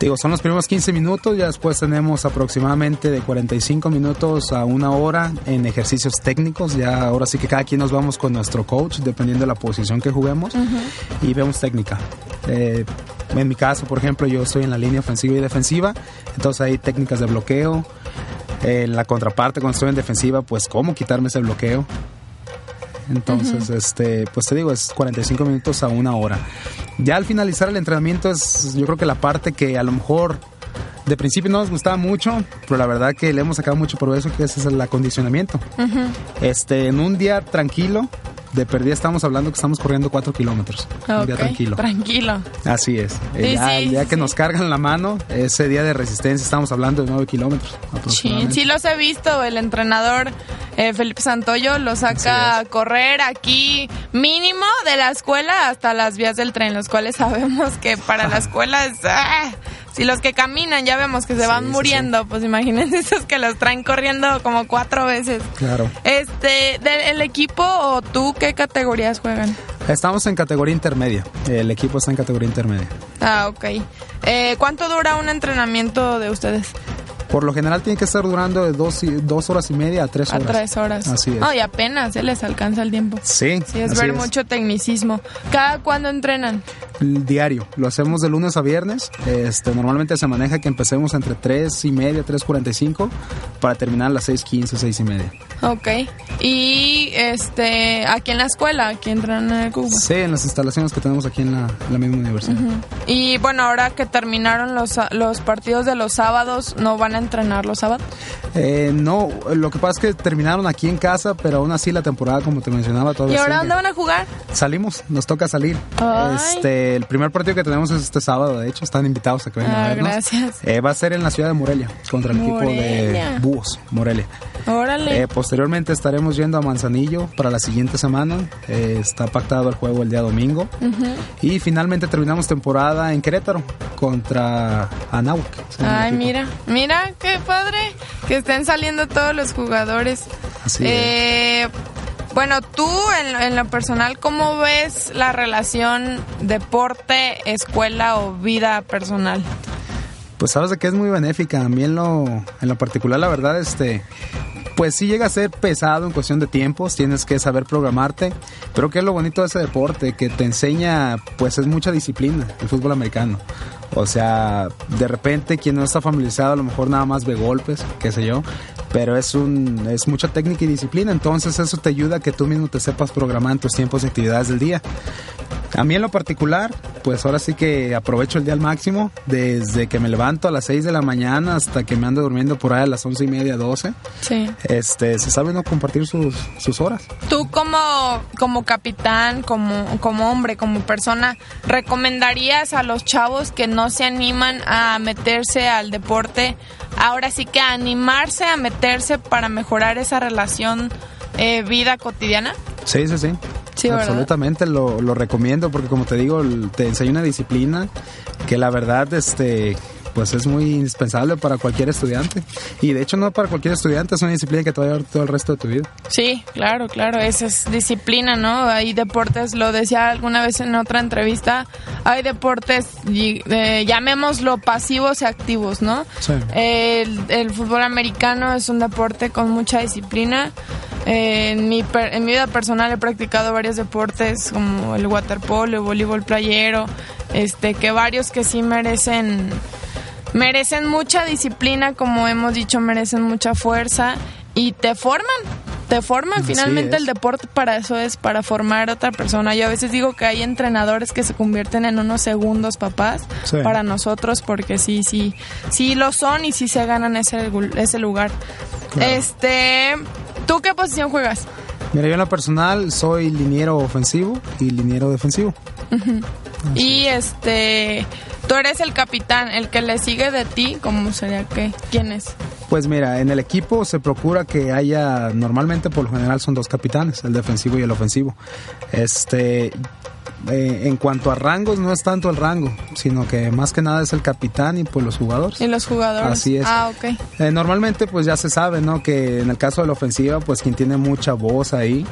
Digo, son los primeros 15 minutos, ya después tenemos aproximadamente de 45 minutos a una hora en ejercicios técnicos. Ya ahora sí que cada quien nos vamos con nuestro coach, dependiendo de la posición que juguemos, y vemos técnica. Eh, en mi caso, por ejemplo, yo estoy en la línea ofensiva y defensiva, entonces hay técnicas de bloqueo. En la contraparte, cuando estoy en defensiva, pues cómo quitarme ese bloqueo. Entonces, este, pues te digo, es 45 minutos a una hora. Ya al finalizar el entrenamiento es yo creo que la parte que a lo mejor de principio no nos gustaba mucho, pero la verdad que le hemos sacado mucho por eso, que ese es el acondicionamiento. Este, en un día tranquilo, de perdida estamos hablando que estamos corriendo 4 kilómetros. Un día tranquilo. Tranquilo. Así es. El Sí, día, sí, el día sí, que nos cargan la mano, ese día de resistencia estamos hablando de 9 kilómetros sí los he visto. El entrenador eh, Felipe Santoyo lo saca a correr aquí mínimo de la escuela hasta las vías del tren, los cuales sabemos que para la escuela es... ¡ah! Si los que caminan ya vemos que se van muriendo, pues imagínense <laughs> esos que los traen corriendo como cuatro veces. Claro. Este, del equipo o tú, ¿qué categorías juegan? Estamos en categoría intermedia. El equipo está en categoría intermedia. Ah, ok. Eh, ¿Cuánto dura un entrenamiento de ustedes? Por lo general tiene que estar durando de dos, y- dos horas y media a tres A horas. tres horas. Así es. No, y apenas se les alcanza el tiempo. Sí, Sí, es ver es. mucho tecnicismo. ¿Cada cuándo entrenan? El diario. Lo hacemos de lunes a viernes. Este, normalmente se maneja que empecemos entre 3 y media, 3.45 para terminar a las 6.15, 6 y media. Ok. Y este, aquí en la escuela, aquí entrenan en el Cuba. Sí, en las instalaciones que tenemos aquí en la, la misma universidad. Y bueno, ahora que terminaron los, los partidos de los sábados, ¿no van a entrenar los sábados? Eh, no, lo que pasa es que terminaron aquí en casa, pero aún así la temporada, como te mencionaba, ¿Y todavía ahora sigue. dónde van a jugar? Salimos, nos toca salir. Ay. Este, el primer partido que tenemos es este sábado, de hecho, están invitados a que vengan Ah, a vernos. gracias. Eh, va a ser en la ciudad de Morelia, contra el Morelia. equipo de Búhos, Morelia. Órale. Eh, posteriormente estaremos yendo a Manzanillo para la siguiente semana. Eh, está pactado el juego el día domingo. Y finalmente terminamos temporada en Querétaro contra Anáhuac. Ay, mira, mira, qué padre que estén saliendo todos los jugadores. Así Eh, bueno, tú en, en lo personal, ¿cómo ves la relación deporte, escuela o vida personal? Pues sabes de que es muy benéfica. A mí en lo, en lo particular, la verdad, este, pues sí llega a ser pesado en cuestión de tiempos. Tienes que saber programarte. Pero que es lo bonito de ese deporte, que te enseña, pues es mucha disciplina, el fútbol americano. O sea, de repente quien no está familiarizado a lo mejor nada más ve golpes, qué sé yo, pero es un es mucha técnica y disciplina, entonces eso te ayuda a que tú mismo te sepas programar en tus tiempos y actividades del día. A mí en lo particular, pues ahora sí que aprovecho el día al máximo, desde que me levanto a las 6 de la mañana hasta que me ando durmiendo por ahí a las once y media, 12. Sí. Este, se sabe no compartir sus, sus horas. Tú como, como capitán, como, como hombre, como persona, ¿recomendarías a los chavos que no se animan a meterse al deporte, ahora sí que a animarse a meterse para mejorar esa relación eh, vida cotidiana? Sí, sí, sí. Absolutamente lo, lo recomiendo porque como te digo, te enseña una disciplina que la verdad, este, pues es muy indispensable para cualquier estudiante. Y de hecho no para cualquier estudiante, es una disciplina que te va a llevar todo el resto de tu vida. Sí, claro, claro, esa es disciplina, ¿no? Hay deportes, lo decía alguna vez en otra entrevista, hay deportes, eh, llamémoslo pasivos y activos, ¿no? Sí. El, el fútbol americano es un deporte con mucha disciplina. Eh, en, mi, per- en mi vida personal he practicado varios deportes como el waterpolo, el voleibol playero, este, que varios que sí merecen merecen mucha disciplina, como hemos dicho, merecen mucha fuerza y te forman. Te forman Así finalmente es. el deporte para eso es, para formar a otra persona. Yo a veces digo que hay entrenadores que se convierten en unos segundos papás Sí. para nosotros porque sí, sí, sí lo son y sí se ganan ese, ese lugar. Este, ¿tú qué posición juegas? Mira, yo en lo personal soy liniero ofensivo y liniero defensivo. Y este, tú eres el capitán, el que le sigue de ti, ¿cómo sería que? ¿Quién es? Pues mira, en el equipo se procura que haya, normalmente por lo general son dos capitanes, el defensivo y el ofensivo. Este, eh, en cuanto a rangos, no es tanto el rango, sino que más que nada es el capitán y pues los jugadores. Y los jugadores. Así es. Ah, ok. Eh, normalmente pues ya se sabe, ¿no? Que en el caso de la ofensiva, pues quien tiene mucha voz ahí,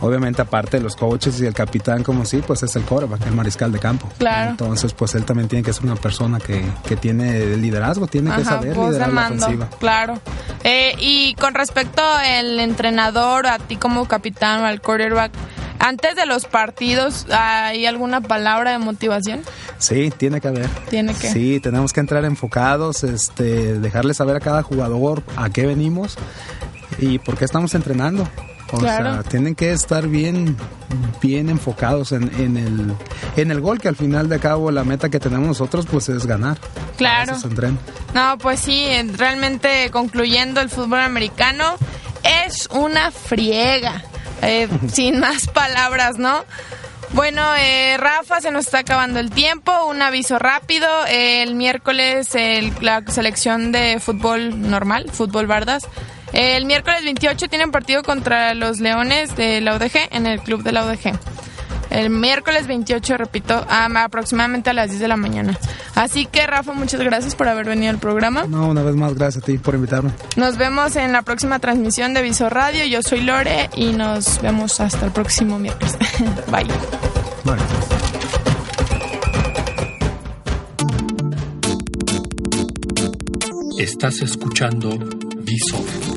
obviamente aparte de los coaches y el capitán como sí, pues es el quarterback, el mariscal de campo. Claro. Entonces pues él también tiene que ser una persona que, que tiene liderazgo, tiene que saber liderar la ofensiva. claro. Eh, y con respecto al entrenador, a ti como capitán o al quarterback, antes de los partidos, ¿hay alguna palabra de motivación? Sí, tiene que haber. Tiene que. Sí, tenemos que entrar enfocados, este, dejarle saber a cada jugador a qué venimos y por qué estamos entrenando. O Claro. sea, tienen que estar bien, bien enfocados en, en el, en el gol, que al final de cabo la meta que tenemos nosotros pues es ganar. Claro. No, pues sí, realmente concluyendo el fútbol americano es una friega. Eh, sin más palabras, ¿no? Bueno, eh, Rafa, se nos está acabando el tiempo. Un aviso rápido. el miércoles el- la selección de fútbol normal, fútbol Bardas. el miércoles 28 tienen partido contra los Leones de la UDG en el club de la UDG. El miércoles 28, repito, a- aproximadamente a las 10 de la mañana. Así que, Rafa, muchas gracias por haber venido al programa. No, una vez más, gracias a ti por invitarme. Nos vemos en la próxima transmisión de Visor Radio. Yo soy Lore y nos vemos hasta el próximo miércoles. <laughs> Bye. Bye. Estás escuchando Visor.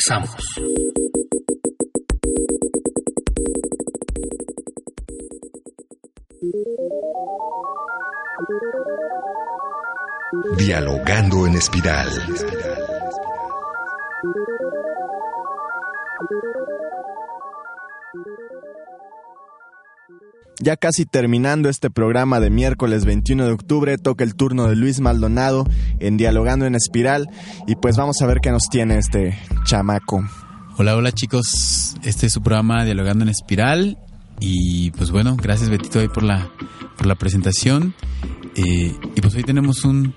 Regresamos. Dialogando en espiral. Ya casi terminando este programa de miércoles 21 de octubre, toca el turno de Luis Maldonado en Dialogando en Espiral y pues vamos a ver qué nos tiene este chamaco. Hola, hola chicos, este es su programa Dialogando en Espiral y pues bueno, gracias Betito ahí por la, por la presentación Eh, y pues hoy tenemos un,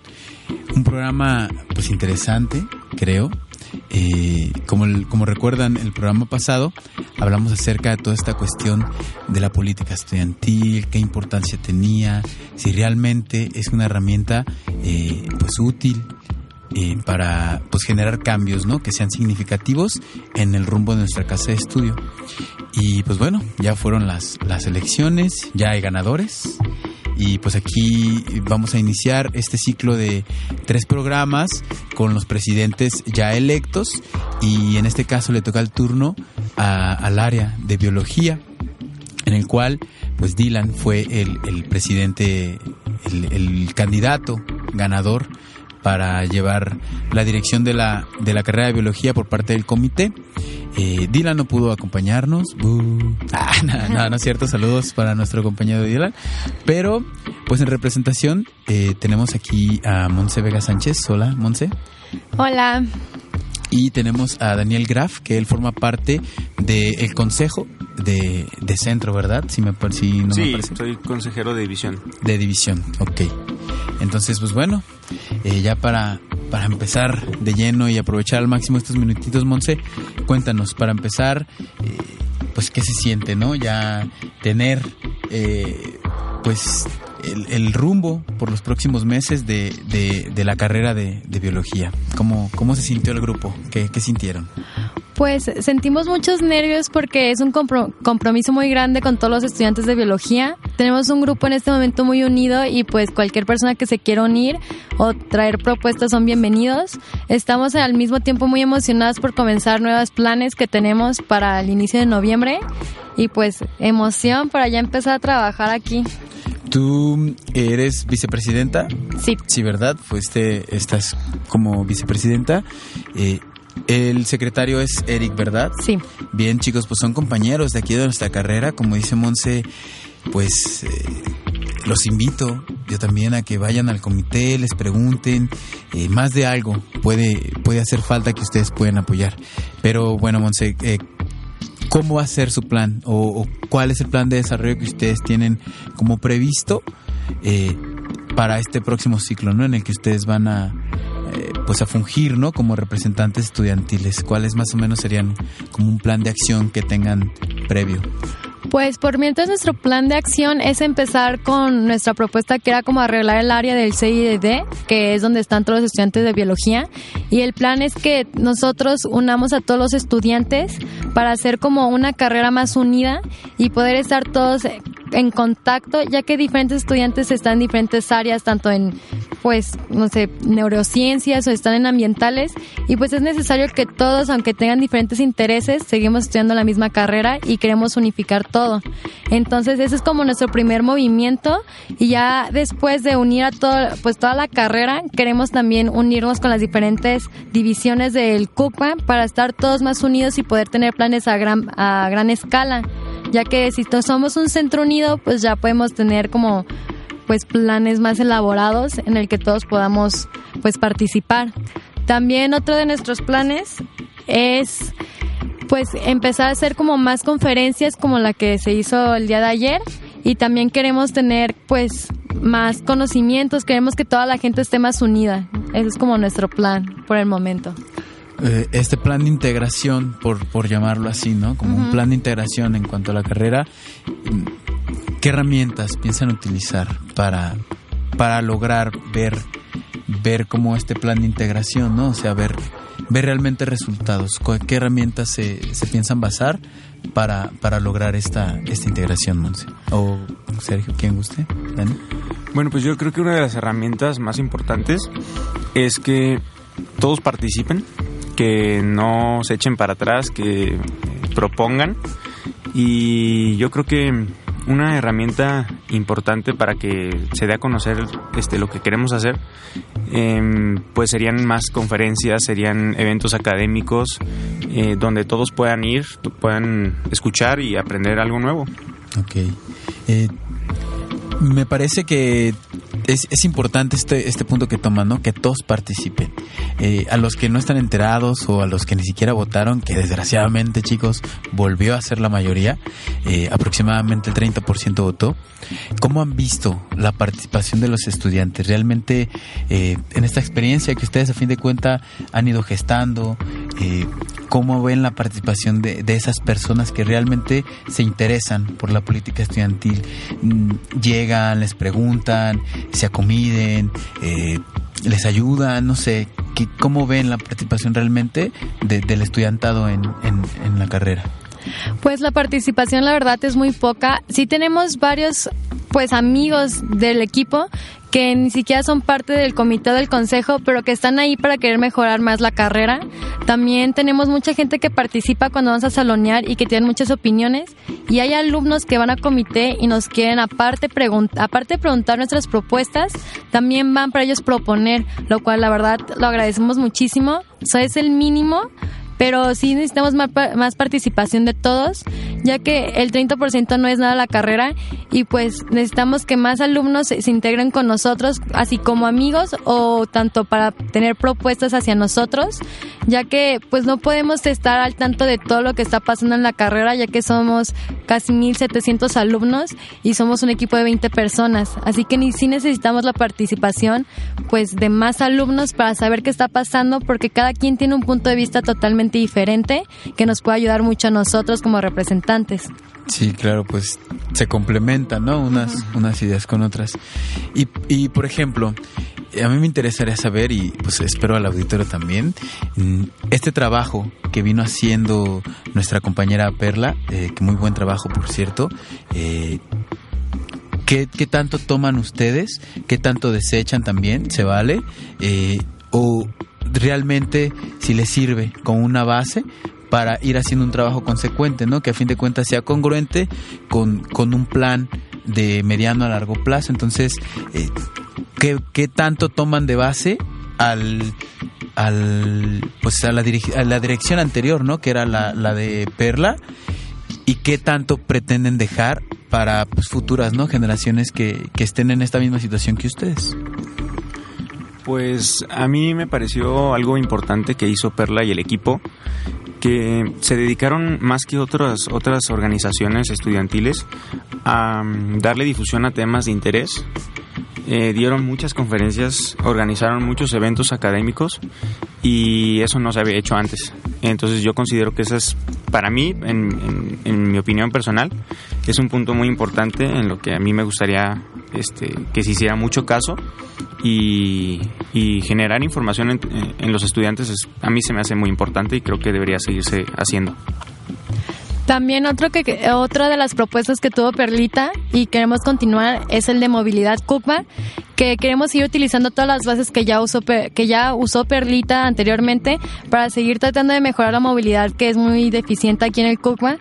un programa pues interesante, creo. Eh, como, el- como recuerdan, el programa pasado hablamos acerca de toda esta cuestión de la política estudiantil, qué importancia tenía, si realmente es una herramienta eh, pues útil eh, para pues generar cambios, ¿no? Que sean significativos en el rumbo de nuestra casa de estudio. Y pues bueno, ya fueron las, las elecciones, ya hay ganadores. Y pues aquí vamos a iniciar este ciclo de tres programas con los presidentes ya electos y en este caso le toca el turno a- al área de biología en el cual pues Dylan fue el, el presidente, el, el candidato ganador para llevar la dirección de la, de la carrera de biología por parte del comité. Eh, Dylan no pudo acompañarnos. Bú. Ah, no, no, no es cierto. Saludos para nuestro compañero Dylan. Pero, pues en representación, eh, tenemos aquí a Monse Vega Sánchez. Hola, Monse. Hola. Y tenemos a Daniel Graf, que él forma parte del consejo de, de centro, ¿verdad? Si, me, si no sí, soy consejero de división. De división, ok. Entonces, pues bueno, eh, ya para, para empezar de lleno y aprovechar al máximo estos minutitos, Monse, cuéntanos, para empezar, eh, pues qué se siente, ¿no? Ya tener, eh, pues, el, rumbo por los próximos meses de, de, la carrera de, biología. ¿Cómo, ¿Cómo se sintió el grupo? ¿Qué, sintieron? Pues sentimos muchos nervios porque es un compro- compromiso muy grande con todos los estudiantes de biología. Tenemos un grupo en este momento muy unido y pues cualquier persona que se quiera unir o traer propuestas son bienvenidos. Estamos al mismo tiempo muy emocionados por comenzar nuevos planes que tenemos para el inicio de noviembre y pues emoción para ya empezar a trabajar aquí. ¿Tú eres vicepresidenta? Sí. Sí, ¿verdad? Fuiste, estás como vicepresidenta. Eh, el secretario es Eric, ¿verdad? Sí. Bien, chicos, pues son compañeros de aquí de nuestra carrera. Como dice Monse, pues eh, los invito yo también a que vayan al comité, les pregunten. eh, más de algo puede, puede hacer falta que ustedes puedan apoyar. Pero bueno, Monse, eh, ¿cómo va a ser su plan? O, cuál es el plan de desarrollo que ustedes tienen como previsto eh, para este próximo ciclo, ¿no? En el que ustedes van a eh, pues a fungir, ¿no? Como representantes estudiantiles. ¿Cuáles más o menos serían como un plan de acción que tengan previo? Pues por mientras nuestro plan de acción es empezar con nuestra propuesta que era como arreglar el área del CIDD, que es donde están todos los estudiantes de biología. Y el plan es que nosotros unamos a todos los estudiantes para hacer como una carrera más unida y poder estar todos en contacto, ya que diferentes estudiantes están en diferentes áreas, tanto en, pues, no sé, neurociencias o están en ambientales. Y pues es necesario que todos, aunque tengan diferentes intereses, seguimos estudiando la misma carrera y queremos unificar todo. Entonces ese es como nuestro primer movimiento y ya después de unir a todo, pues toda la carrera, queremos también unirnos con las diferentes divisiones del CUCMA para estar todos más unidos y poder tener planes a gran, a gran escala ya que si somos un centro unido, pues ya podemos tener como pues planes más elaborados en el que todos podamos pues participar. También otro de nuestros planes es pues empezar a hacer como más conferencias como la que se hizo el día de ayer y también queremos tener pues más conocimientos, queremos que toda la gente esté más unida. Ese es como nuestro plan por el momento. Eh, este plan de integración, por, por llamarlo así, ¿no? Como un plan de integración en cuanto a la carrera. ¿Qué herramientas piensan utilizar para, para lograr ver, ver como este plan de integración, ¿no? O sea, ver ver realmente resultados? ¿Cu- ¿Qué herramientas se, se piensan basar para, para lograr esta, esta integración, Monse? O Sergio, ¿quién guste? Dani. Bueno, pues yo creo que una de las herramientas más importantes es que todos participen, que no se echen para atrás, que propongan. Y yo creo que una herramienta importante para que se dé a conocer este, lo que queremos hacer, em, pues serían más conferencias, serían eventos académicos, eh, donde todos puedan ir, puedan escuchar y aprender algo nuevo. Ok. Eh, me parece que es, es importante este, este punto que toman, ¿no? Que todos participen. Eh, a los que no están enterados o a los que ni siquiera votaron, que desgraciadamente, chicos, volvió a ser la mayoría, eh, aproximadamente el 30% votó. ¿Cómo han visto la participación de los estudiantes? Realmente, eh, en esta experiencia que ustedes a fin de cuenta han ido gestando, ¿cómo ven la participación de, de esas personas que realmente se interesan por la política estudiantil? Mm, Llegan, les preguntan, se acomiden, eh, les ayudan, no sé, ¿qué- ¿cómo ven la participación realmente de- del estudiantado en- en la carrera? Pues la participación, la verdad, es muy poca. Sí tenemos varios, pues, amigos del equipo que ni siquiera son parte del comité del consejo, pero que están ahí para querer mejorar más la carrera. También tenemos mucha gente que participa cuando vamos a salonear y que tienen muchas opiniones. Y hay alumnos que van a comité y nos quieren, aparte, pregun- aparte de preguntar nuestras propuestas, también van para ellos proponer, lo cual, la verdad, lo agradecemos muchísimo. Eso es el mínimo pero sí necesitamos más, más participación de todos, ya que el 30% no es nada la carrera y pues necesitamos que más alumnos se, se integren con nosotros, así como amigos o tanto para tener propuestas hacia nosotros, ya que pues no podemos estar al tanto de todo lo que está pasando en la carrera, ya que somos casi 1.700 alumnos y somos un equipo de 20 personas, así que ni sí necesitamos la participación pues de más alumnos para saber qué está pasando, porque cada quien tiene un punto de vista totalmente diferente que nos puede ayudar mucho a nosotros como representantes. Sí, claro, pues se complementan, ¿no? Unas, unas ideas con otras. Y, y, por ejemplo, a mí me interesaría saber, y pues espero al auditorio también, mm, este trabajo que vino haciendo nuestra compañera Perla, eh, que muy buen trabajo, por cierto, eh, ¿qué, qué tanto toman ustedes? ¿Qué tanto desechan también? ¿Se vale? Eh, ¿O realmente si les sirve como una base para ir haciendo un trabajo consecuente, ¿no? Que a fin de cuentas sea congruente con, con un plan de mediano a largo plazo. Entonces, eh, ¿qué, qué tanto toman de base al, al pues a la, a la dirección anterior, ¿no? Que era la, la de Perla y qué tanto pretenden dejar para pues, futuras no generaciones que, que estén en esta misma situación que ustedes. Pues a mí me pareció algo importante que hizo Perla y el equipo, que se dedicaron más que otras, otras organizaciones estudiantiles a mm, darle difusión a temas de interés. Eh, dieron muchas conferencias, organizaron muchos eventos académicos y eso no se había hecho antes. Entonces yo considero que eso es, para mí, en mi opinión personal, es un punto muy importante en lo que a mí me gustaría este, que se hiciera mucho caso y, generar información en, en los estudiantes es- a mí se me hace muy importante y creo que debería seguirse haciendo. También otro que, otra de las propuestas que tuvo Perlita y queremos continuar es el de movilidad CUCMA, que queremos ir utilizando todas las bases que ya usó que ya usó Perlita anteriormente para seguir tratando de mejorar la movilidad que es muy deficiente aquí en el CUCMA.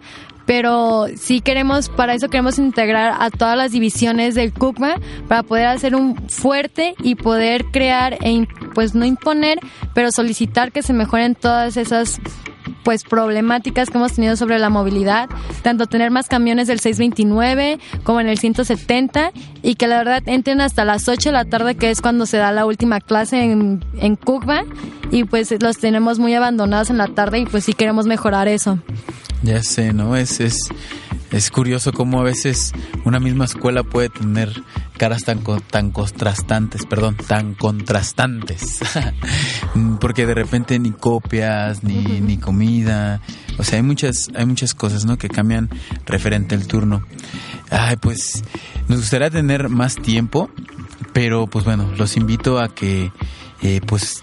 Pero sí queremos, para eso queremos integrar a todas las divisiones del CUCMA para poder hacer un fuerte y poder crear e pues no imponer, pero solicitar que se mejoren todas esas pues problemáticas que hemos tenido sobre la movilidad, tanto tener más camiones del 629 como en el 170 y que la verdad entren hasta las 8 de la tarde que es cuando se da la última clase en, en Cuba y pues los tenemos muy abandonados en la tarde y pues sí queremos mejorar eso. Ya sé, ¿no? Es, es, es curioso cómo a veces una misma escuela puede tener caras tan, tan contrastantes, perdón, tan contrastantes. <laughs> Porque de repente ni copias, ni, ni comida. O sea, hay muchas, hay muchas cosas, ¿no? Que cambian referente al turno. Ay, pues nos gustaría tener más tiempo, pero pues bueno, los invito a que, eh, pues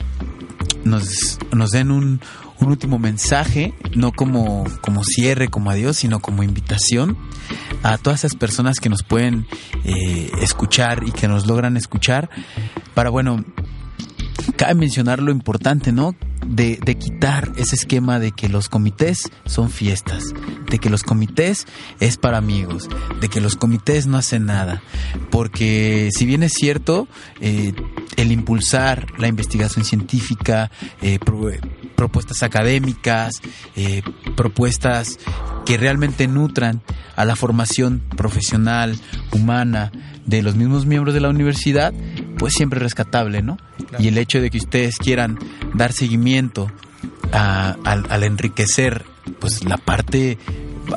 nos, nos den un, un último mensaje, no como, como cierre, como adiós, sino como invitación a todas esas personas que nos pueden eh, escuchar y que nos logran escuchar para, bueno, cabe mencionar lo importante, ¿no? De, de, quitar ese esquema de que los comités son fiestas, de que los comités es para amigos, de que los comités no hacen nada. Porque si bien es cierto, eh, el impulsar la investigación científica, eh, pro, propuestas académicas, eh, propuestas que realmente nutran a la formación profesional, humana, de los mismos miembros de la universidad, pues siempre rescatable, ¿no? Claro. Y el hecho de que ustedes quieran dar seguimiento a, al, al enriquecer pues la parte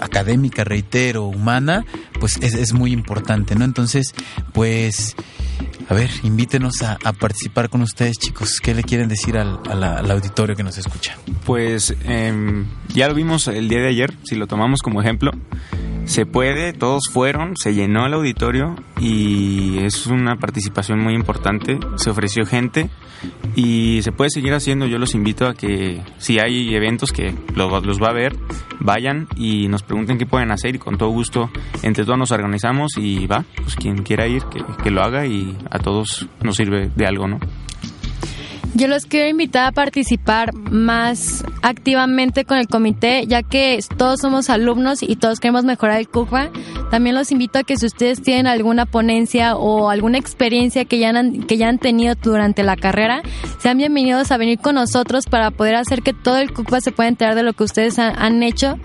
académica, reitero, humana, pues es, es, muy importante, ¿no? Entonces, pues, a ver, invítenos a, a participar con ustedes, chicos. ¿Qué le quieren decir al, al, al auditorio que nos escucha? Pues eh, ya lo vimos el día de ayer, si lo tomamos como ejemplo. Se puede, todos fueron, se llenó el auditorio y es una participación muy importante. Se ofreció gente y se puede seguir haciendo. Yo los invito a que si hay eventos que los, los va a ver, vayan y nos pregunten qué pueden hacer y con todo gusto entre todos nos organizamos y va, pues quien quiera ir, que, que lo haga y a todos nos sirve de algo, ¿no? Yo los quiero invitar a participar más activamente con el comité, ya que todos somos alumnos y todos queremos mejorar el CUCBA. También los invito a que si ustedes tienen alguna ponencia o alguna experiencia que ya han, que ya han tenido durante la carrera, sean bienvenidos a venir con nosotros para poder hacer que todo el CUCBA se pueda enterar de lo que ustedes han, han hecho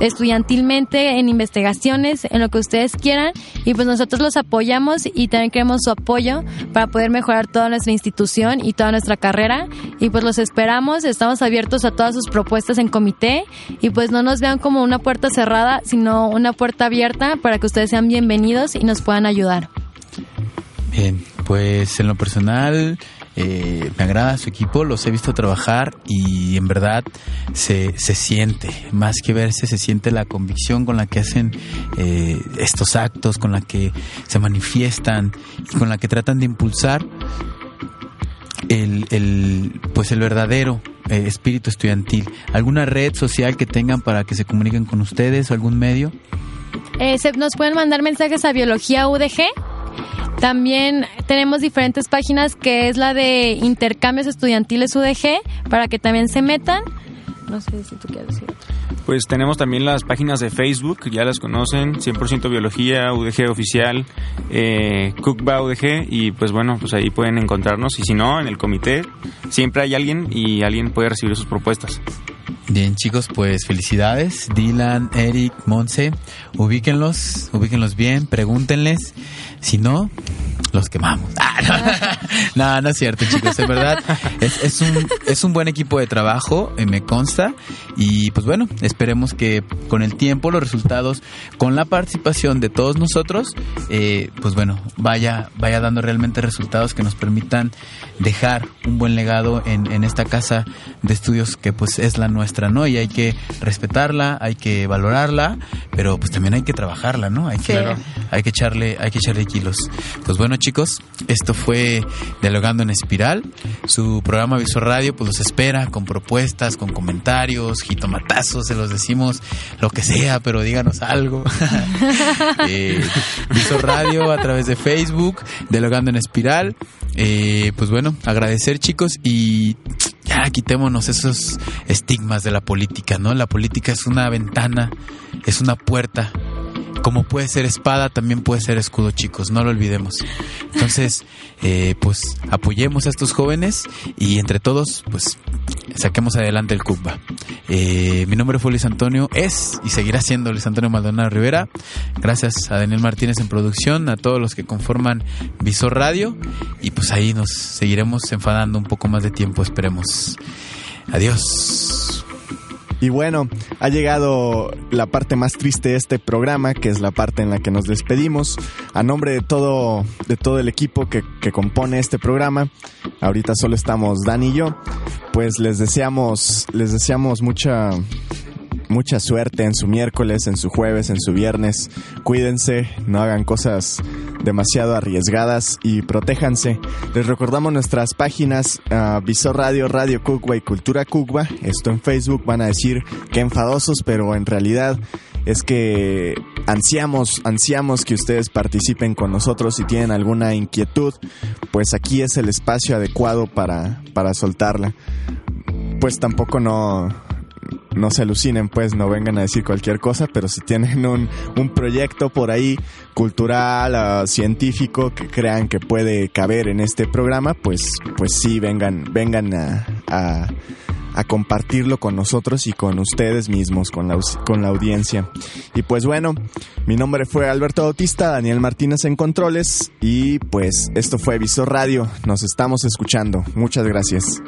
estudiantilmente, en investigaciones, en lo que ustedes quieran. Y pues nosotros los apoyamos y también queremos su apoyo para poder mejorar toda nuestra institución y toda nuestra carrera y pues los esperamos, estamos abiertos a todas sus propuestas en comité y pues no nos vean como una puerta cerrada, sino una puerta abierta para que ustedes sean bienvenidos y nos puedan ayudar. Bien, pues en lo personal eh, me agrada su equipo, los he visto trabajar y en verdad se, se siente, más que verse, se siente la convicción con la que hacen eh, estos actos, con la que se manifiestan y con la que tratan de impulsar el, el, pues el verdadero eh, espíritu estudiantil. ¿Alguna red social que tengan para que se comuniquen con ustedes o algún medio? Eh, se, nos pueden mandar mensajes a Biología UDG. También tenemos diferentes páginas que es la de Intercambios Estudiantiles UDG para que también se metan. No sé si tú quieres decir. Pues tenemos también las páginas de Facebook, ya las conocen, 100% Biología, UDG Oficial, eh, Cookba UDG, y pues bueno, pues ahí pueden encontrarnos, y si no, en el comité siempre hay alguien y alguien puede recibir sus propuestas. Bien chicos, pues felicidades, Dylan, Eric, Monse, ubíquenlos, ubíquenlos bien, pregúntenles, si no, los quemamos. Ah, no. <laughs> no, no es cierto, chicos. En verdad, es, es, un, es un buen equipo de trabajo, eh, me consta. Y pues bueno, esperemos que con el tiempo, los resultados, con la participación de todos nosotros, eh, pues bueno, vaya, vaya dando realmente resultados que nos permitan dejar un buen legado en, en esta casa de estudios que pues es la nuestra, ¿no? Y hay que respetarla, hay que valorarla, pero pues también hay que trabajarla, ¿no? Hay que, sí. hay que echarle, hay que echarle Pues bueno, chicos, esto fue Dialogando en Espiral. Su programa Visor Radio pues los espera con propuestas, con comentarios, jitomatazos, se los decimos lo que sea, pero díganos algo. <laughs> eh, Visor Radio a través de Facebook, Dialogando en Espiral. Eh, pues bueno, agradecer chicos y ya quitémonos esos estigmas de la política, ¿no? La política es una ventana, es una puerta como puede ser espada, también puede ser escudo, chicos, no lo olvidemos. Entonces, <laughs> eh, pues apoyemos a estos jóvenes y entre todos, pues saquemos adelante el CUPBA. Eh, mi nombre fue Luis Antonio, es y seguirá siendo Luis Antonio Maldonado Rivera. Gracias a Daniel Martínez en producción, a todos los que conforman Visor Radio y pues ahí nos seguiremos enfadando un poco más de tiempo, esperemos. Adiós. Y bueno, ha llegado la parte más triste de este programa, que es la parte en la que nos despedimos. A nombre de todo, de todo el equipo que, que compone este programa, ahorita solo estamos Dan y yo, pues les deseamos, les deseamos mucha mucha suerte en su miércoles, en su jueves, en su viernes. Cuídense, no hagan cosas demasiado arriesgadas y protéjanse. Les recordamos nuestras páginas uh, Visor Radio, Radio Cucba y Cultura Cucba. Esto en Facebook van a decir que enfadosos, pero en realidad es que ansiamos, ansiamos que ustedes participen con nosotros si tienen alguna inquietud, pues aquí es el espacio adecuado para, para soltarla. Pues tampoco no, no se alucinen, pues no vengan a decir cualquier cosa, pero si tienen un, un proyecto por ahí cultural, uh, científico que crean que puede caber en este programa, pues, pues sí, vengan, vengan a, a compartirlo con nosotros y con ustedes mismos, con la, con la audiencia. Y pues bueno, mi nombre fue Alberto Bautista, Daniel Martínez en Controles y pues esto fue Visor Radio, nos estamos escuchando. Muchas gracias.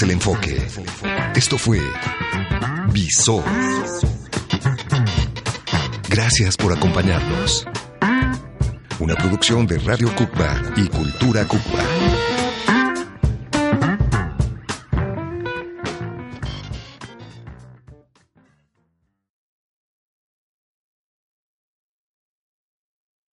El enfoque. Esto fue Visor. Gracias por acompañarnos. Una producción de Radio Cucba y Cultura Cucba.